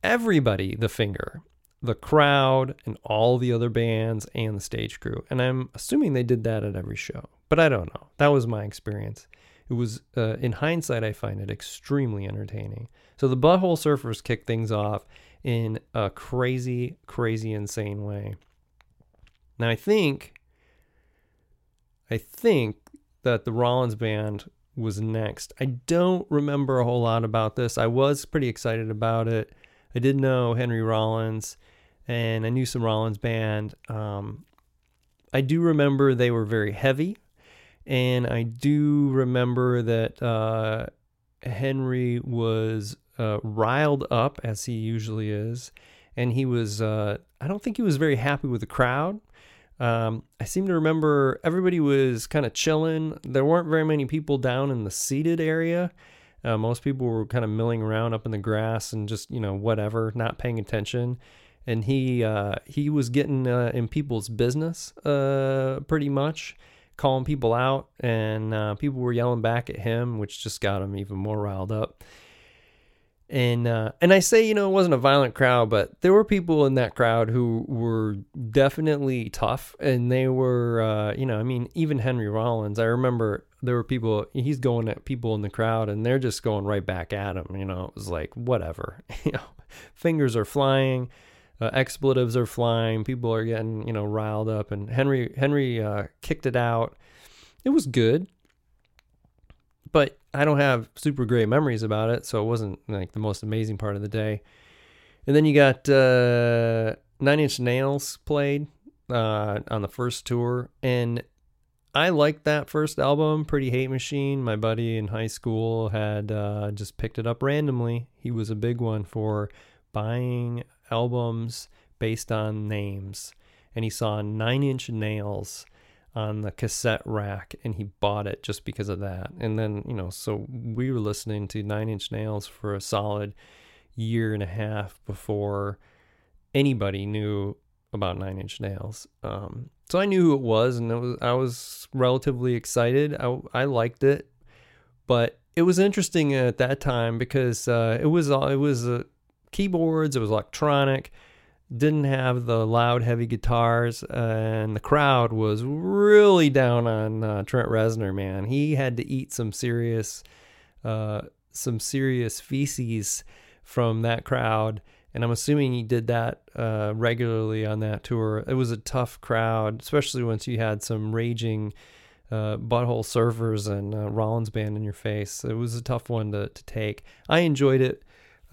everybody the finger the crowd and all the other bands and the stage crew. And I'm assuming they did that at every show, but I don't know. That was my experience. It was, uh, in hindsight, I find it extremely entertaining. So the Butthole Surfers kick things off in a crazy, crazy, insane way. Now I think, I think that the Rollins band was next. I don't remember a whole lot about this. I was pretty excited about it. I did know Henry Rollins, and I knew some Rollins band. Um, I do remember they were very heavy. And I do remember that uh, Henry was uh, riled up, as he usually is. And he was, uh, I don't think he was very happy with the crowd. Um, I seem to remember everybody was kind of chilling. There weren't very many people down in the seated area. Uh, most people were kind of milling around up in the grass and just, you know, whatever, not paying attention. And he uh, he was getting uh, in people's business uh, pretty much calling people out, and uh, people were yelling back at him, which just got him even more riled up. And uh, and I say, you know, it wasn't a violent crowd, but there were people in that crowd who were definitely tough, and they were, uh, you know, I mean, even Henry Rollins. I remember there were people he's going at people in the crowd and they're just going right back at him you know it was like whatever you know fingers are flying uh, expletives are flying people are getting you know riled up and henry henry uh, kicked it out it was good but i don't have super great memories about it so it wasn't like the most amazing part of the day and then you got uh, nine inch nails played uh, on the first tour and I liked that first album, Pretty Hate Machine. My buddy in high school had uh, just picked it up randomly. He was a big one for buying albums based on names. And he saw Nine Inch Nails on the cassette rack and he bought it just because of that. And then, you know, so we were listening to Nine Inch Nails for a solid year and a half before anybody knew about Nine Inch Nails. Um, so I knew who it was, and it was I was relatively excited. I I liked it, but it was interesting at that time because uh, it was it was uh, keyboards, it was electronic, didn't have the loud heavy guitars, and the crowd was really down on uh, Trent Reznor. Man, he had to eat some serious uh, some serious feces from that crowd and I'm assuming he did that uh, regularly on that tour. It was a tough crowd, especially once you had some raging uh, butthole surfers and uh, Rollins band in your face. It was a tough one to, to take. I enjoyed it,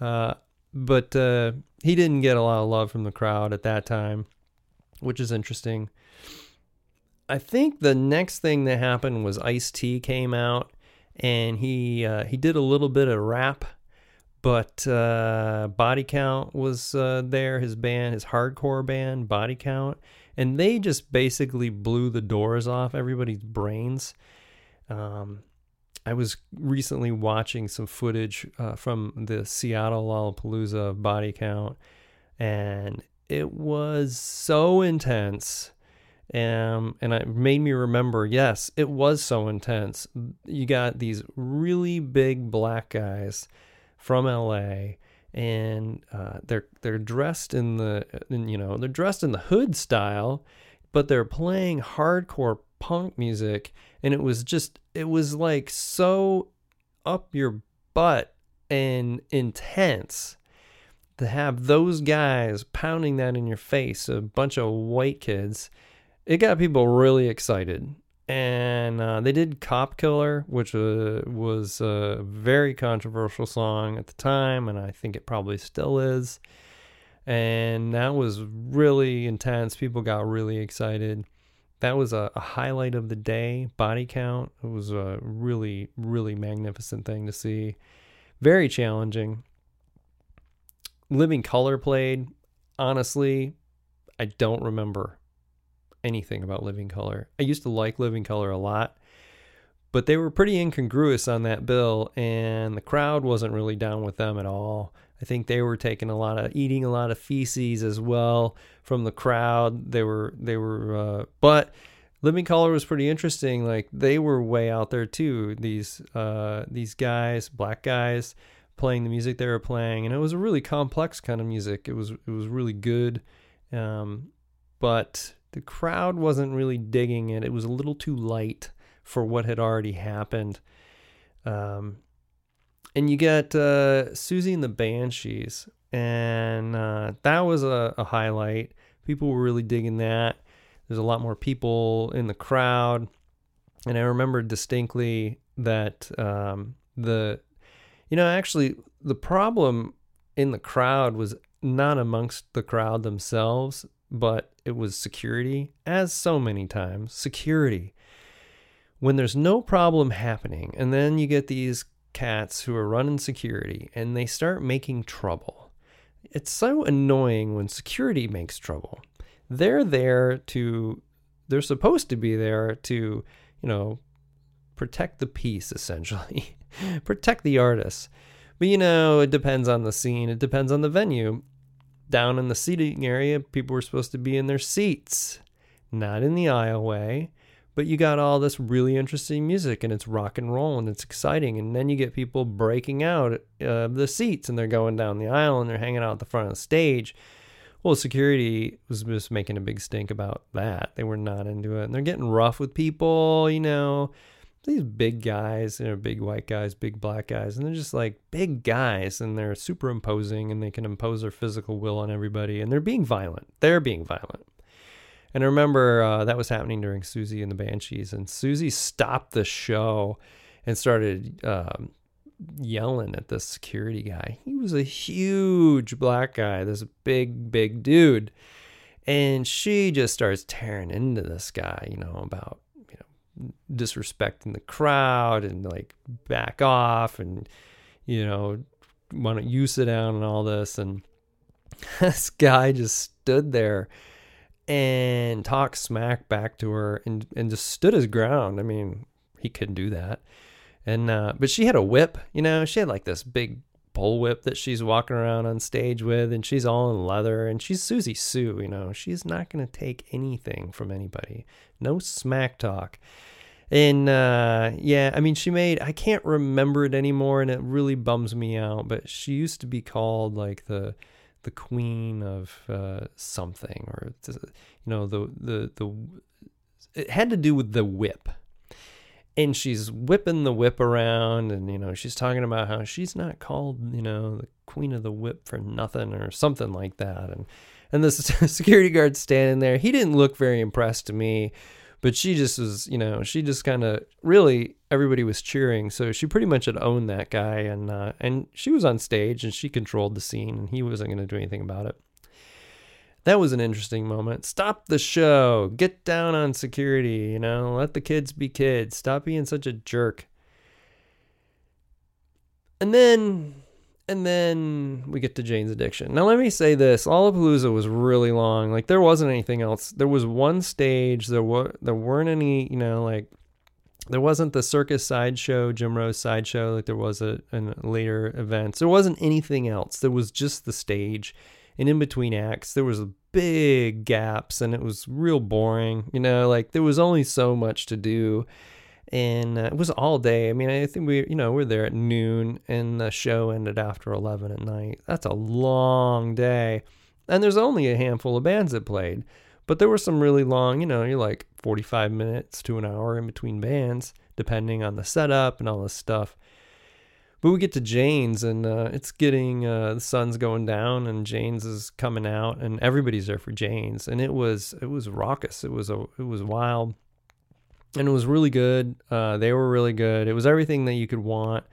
uh, but uh, he didn't get a lot of love from the crowd at that time, which is interesting. I think the next thing that happened was Ice T came out and he uh, he did a little bit of rap but uh, Body Count was uh, there, his band, his hardcore band, Body Count, and they just basically blew the doors off everybody's brains. Um, I was recently watching some footage uh, from the Seattle Lollapalooza Body Count, and it was so intense. Um, and it made me remember, yes, it was so intense. You got these really big black guys from LA and uh, they're they're dressed in the in, you know they're dressed in the hood style but they're playing hardcore punk music and it was just it was like so up your butt and intense to have those guys pounding that in your face a bunch of white kids it got people really excited and uh, they did "Cop Killer," which uh, was a very controversial song at the time, and I think it probably still is. And that was really intense. People got really excited. That was a, a highlight of the day. Body count. It was a really, really magnificent thing to see. Very challenging. Living Colour played. Honestly, I don't remember anything about Living Colour. I used to like Living Colour a lot, but they were pretty incongruous on that bill, and the crowd wasn't really down with them at all. I think they were taking a lot of eating a lot of feces as well from the crowd. They were they were, uh, but Living Colour was pretty interesting. Like they were way out there too. These uh, these guys, black guys, playing the music they were playing, and it was a really complex kind of music. It was it was really good, um, but the crowd wasn't really digging it. It was a little too light for what had already happened. Um, and you get uh, Siouxsie and the Banshees, and uh, that was a, a, highlight. People were really digging that. There's a lot more people in the crowd, and I remember distinctly that um, the, you know, actually the problem in the crowd was not amongst the crowd themselves but it was security, as so many times. Security. When there's no problem happening, and then you get these cats who are running security and they start making trouble. It's so annoying when security makes trouble. They're there to, they're supposed to be there to, you know, protect the peace, essentially, protect the artists. But you know, it depends on the scene, it depends on the venue down in the seating area, people were supposed to be in their seats, not in the aisleway. But you got all this really interesting music and it's rock and roll and it's exciting. And then you get people breaking out uh, the seats and they're going down the aisle and they're hanging out at the front of the stage. Well, security was just making a big stink about that. They were not into it. And they're getting rough with people, you know. these big guys, you know, big white guys, big black guys, and they're just like big guys, and they're super imposing, and they can impose their physical will on everybody, and they're being violent. They're being violent. And I remember uh, that was happening during Siouxsie and the Banshees, and Siouxsie stopped the show and started um, yelling at the security guy. He was a huge black guy, this big, big dude. And she just starts tearing into this guy, you know, about, you know, disrespecting the crowd and like back off and, you know, why don't you sit down and all this. And this guy just stood there and talked smack back to her and, and just stood his ground. I mean, he couldn't do that. And uh, but she had a whip, you know, she had like this big bull whip that she's walking around on stage with, and she's all in leather, and she's Siouxsie Sioux, you know, she's not gonna take anything from anybody. No smack talk. And uh, yeah, I mean, she made I can't remember it anymore, and it really bums me out. But she used to be called like the the queen of uh, something, or you know, the the the it had to do with the whip. And she's whipping the whip around and you know she's talking about how she's not called you know the queen of the whip for nothing or something like that. And and this security guard standing there. He didn't look very impressed to me but she just was you know she just kind of really everybody was cheering so she pretty much had owned that guy and uh, and she was on stage and she controlled the scene and he wasn't going to do anything about it that was an interesting moment. Stop the show. Get down on security, you know, let the kids be kids. Stop being such a jerk. And then and then we get to Jane's Addiction. Now let me say this, Lollapalooza was really long. Like there wasn't anything else. There was one stage, there were there weren't any, you know, like there wasn't the circus sideshow, Jim Rose sideshow, like there was a, later events. There wasn't anything else. There was just the stage. And in between acts there was big gaps and it was real boring you know like there was only so much to do. And uh, it was all day. I mean i think we you know we're there at noon and the show ended after 11 at night. That's a long day. And there's only a handful of bands that played but there were some really long you know you're like 45 minutes to an hour in between bands depending on the setup and all this stuff but we get to Jane's and uh, it's getting uh, the sun's going down and Jane's is coming out and everybody's there for Jane's and it was it was raucous. It was a it was wild and it was really good. Uh, they were really good. It was everything that you could want.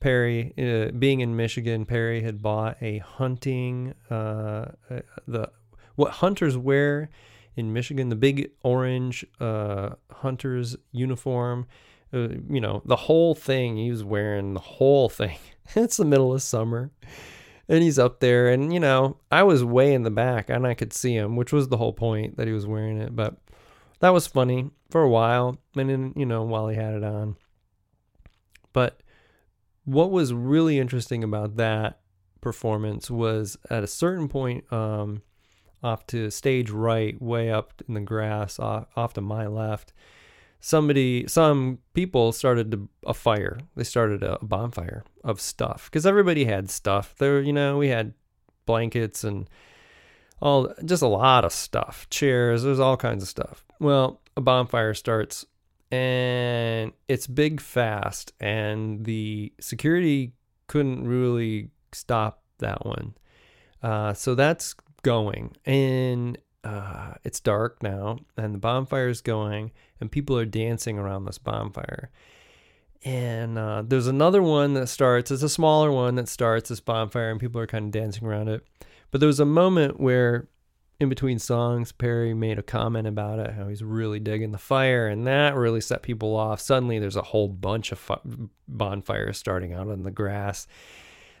Perry, uh, being in Michigan, Perry had bought a hunting uh, uh, the what hunters wear in Michigan, the big orange hunter's uniform uh, you know, the whole thing. He was wearing the whole thing. it's the middle of summer. And he's up there. And, you know, I was way in the back and I could see him, which was the whole point that he was wearing it. But that was funny for a while. And then, you know, while he had it on. But what was really interesting about that performance was at a certain point, um, off to stage right, way up in the grass, off, off to my left somebody some people started to, a fire. They started a bonfire of stuff because everybody had stuff. There you know we had blankets and all just a lot of stuff. Chairs there's all kinds of stuff. Well a bonfire starts and it's big fast and the security couldn't really stop that one. Uh, so that's going and uh, it's dark now and the bonfire is going and people are dancing around this bonfire. And uh, there's another one that starts it's a smaller one that starts this bonfire and people are kind of dancing around it. But there was a moment where in between songs perry made a comment about it how he's really digging the fire and that really set people off. Suddenly there's a whole bunch of bonfires starting out on the grass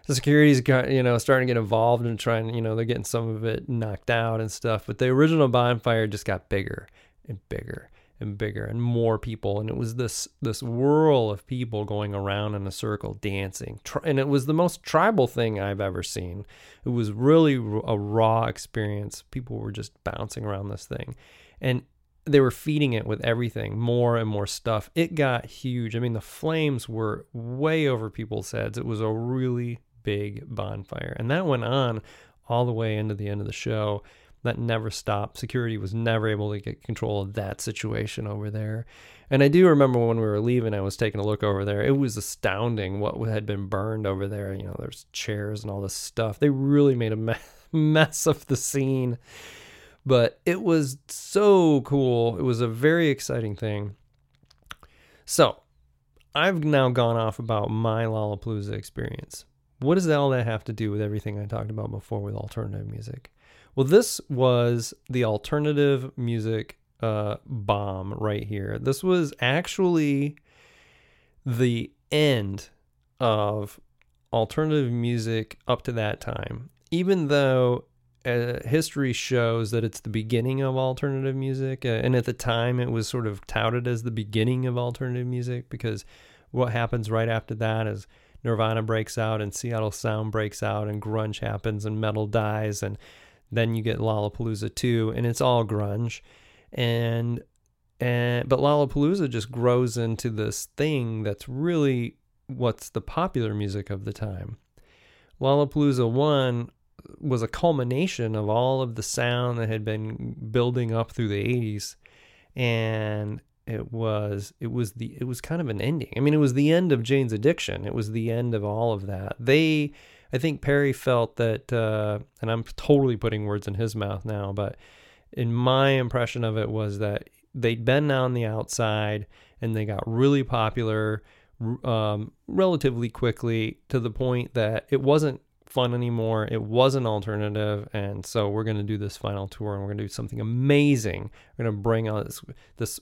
the security's got you know starting to get involved and trying you know they're getting some of it knocked out and stuff but the original bonfire just got bigger and bigger and bigger and more people and it was this this whirl of people going around in a circle dancing. And it was the most tribal thing i've ever seen. It was really a raw experience. People were just bouncing around this thing and they were feeding it with everything more and more stuff. It got huge. I mean the flames were way over people's heads. It was a really big bonfire. And that went on all the way into the end of the show. that never stopped. Security was never able to get control of that situation over there. And I do remember when we were leaving, I was taking a look over there. It was astounding what had been burned over there. You know, there's chairs and all this stuff. They really made a mess of the scene. But it was so cool. It was a very exciting thing. So, I've now gone off about my Lollapalooza experience. What does all that have to do with everything I talked about before with alternative music? Well, this was the alternative music uh, bomb right here. This was actually the end of alternative music up to that time. Even though uh, history shows that it's the beginning of alternative music, uh, and at the time it was sort of touted as the beginning of alternative music because what happens right after that is Nirvana breaks out and Seattle Sound breaks out and grunge happens and metal dies and then you get Lollapalooza 2 and it's all grunge and and but Lollapalooza just grows into this thing that's really what's the popular music of the time. Lollapalooza 1 was a culmination of all of the sound that had been building up through the 80s and it was it was the it was kind of an ending. I mean, it was the end of Jane's addiction. It was the end of all of that. They I think Perry felt that uh, and I'm totally putting words in his mouth now, but in my impression of it was that they'd been on the outside and they got really popular um, relatively quickly to the point that it wasn't fun anymore. It was an alternative, and so we're going to do this final tour, and we're going to do something amazing. We're going to bring out this this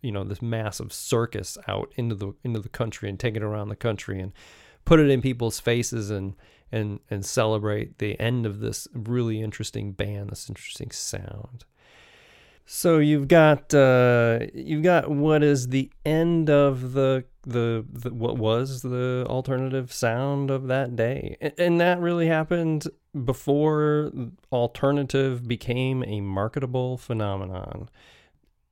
you know this massive circus out into the into the country and take it around the country and put it in people's faces and and and celebrate the end of this really interesting band, this interesting sound. So you've got uh, you've got what is the end of the, the, the what was the alternative sound of that day, and, that really happened before alternative became a marketable phenomenon.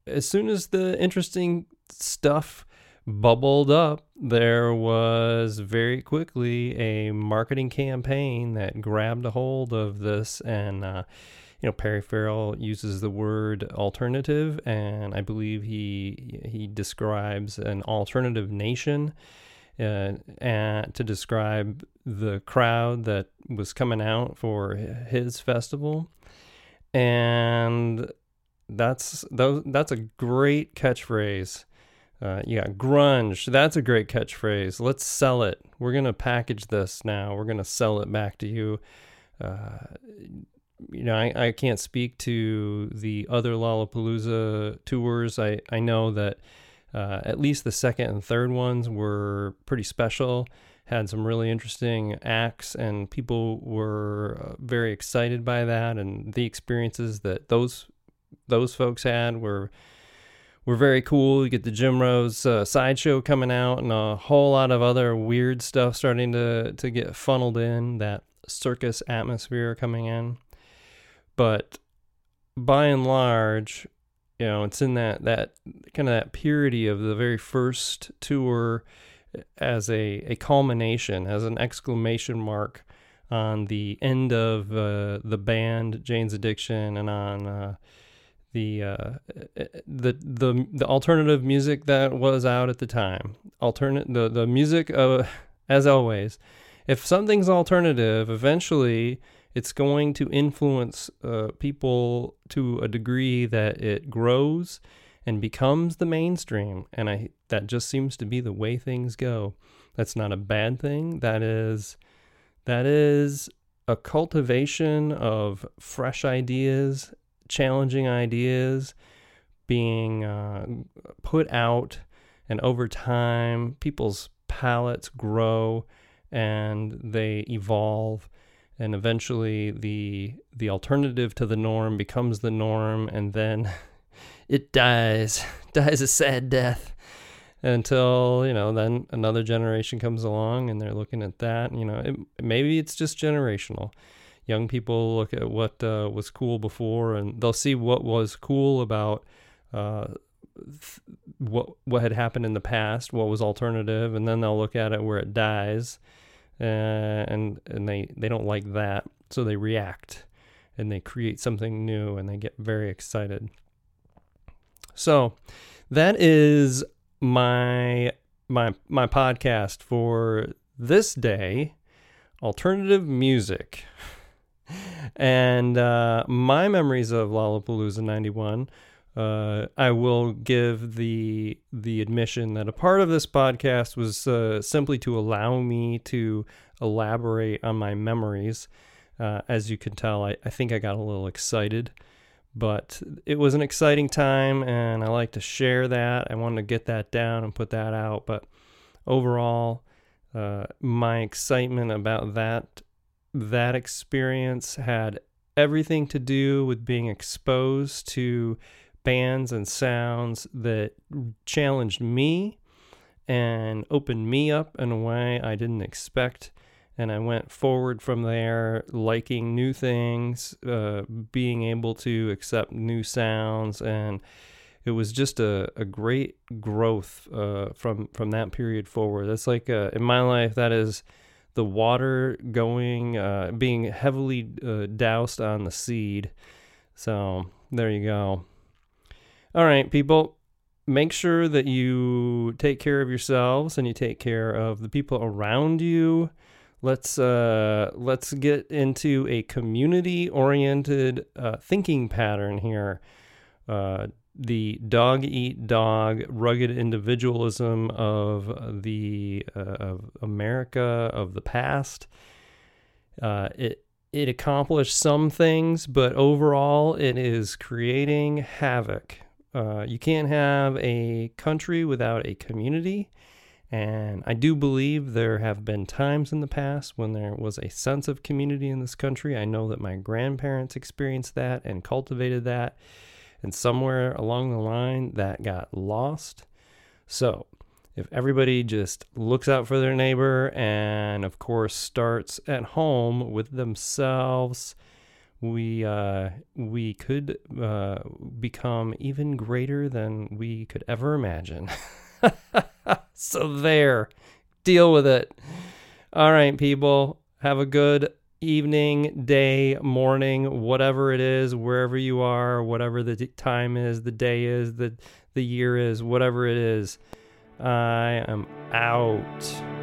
As soon as the interesting stuff bubbled up, there was very quickly a marketing campaign that grabbed a hold of this. And, uh, you know, Perry Farrell uses the word alternative, and I believe he he describes an alternative nation. Uh, and to describe the crowd that was coming out for his festival, and that's that's a great catchphrase uh, got grunge. That's a great catchphrase. Let's sell it. We're gonna package this now. We're gonna sell it back to you. Uh, you know, I, I can't speak to the other Lollapalooza tours. I, I know that uh, at least the second and third ones were pretty special, had some really interesting acts, and people were uh, very excited by that. And the experiences that those those folks had were were very cool. You get the Jim Rose uh, sideshow coming out, and a whole lot of other weird stuff starting to to get funneled in. That circus atmosphere coming in, but by and large, you know, it's in that that kind of that purity of the very first tour as a a culmination, as an exclamation mark on the end of uh, the band Jane's Addiction and on. Uh, the uh, the the the alternative music that was out at the time. Alternate the the music of as always, if something's alternative, eventually it's going to influence uh, people to a degree that it grows and becomes the mainstream. And I that just seems to be the way things go. That's not a bad thing. That is that is a cultivation of fresh ideas challenging ideas being uh, put out, and over time, people's palates grow and they evolve and eventually the the alternative to the norm becomes the norm and then it dies dies a sad death until you know then another generation comes along and they're looking at that you know it, maybe it's just generational. Young people look at what uh, was cool before and they'll see what was cool about uh, th- what what had happened in the past, what was alternative, and then they'll look at it where it dies, uh, and and they they don't like that, so they react, and they create something new and they get very excited. So that is my my my podcast for this day, alternative music. And uh, my memories of Lollapalooza 91 uh, I will give the the admission that a part of this podcast was uh, simply to allow me to elaborate on my memories. Uh, as you can tell, I, I think I got a little excited, but it was an exciting time, and I like to share that. I wanted to get that down and put that out, but overall, uh, my excitement about that that experience had everything to do with being exposed to bands and sounds that challenged me and opened me up in a way I didn't expect. And I went forward from there, liking new things, uh, being able to accept new sounds, and it was just a, a great growth uh, from from that period forward. That's like uh, in my life, that is the water going, uh, being heavily uh, doused on the seed. So there you go. All right, people, make sure that you take care of yourselves and you take care of the people around you. Let's uh, let's get into a community-oriented uh, thinking pattern here. Uh, the dog eat dog rugged individualism of the uh, of America of the past. Uh, it it accomplished some things, but overall, it is creating havoc uh, you can't have a country without a community. And I do believe there have been times in the past when there was a sense of community in this country. I know that my grandparents experienced that and cultivated that. And somewhere along the line, that got lost. So, if everybody just looks out for their neighbor and, of course, starts at home with themselves, we uh, we could uh, become even greater than we could ever imagine. so there, deal with it. All right, people, have a good evening, day, morning, whatever it is, wherever you are, whatever the time is, the day is, the the year is, whatever it is. I am out.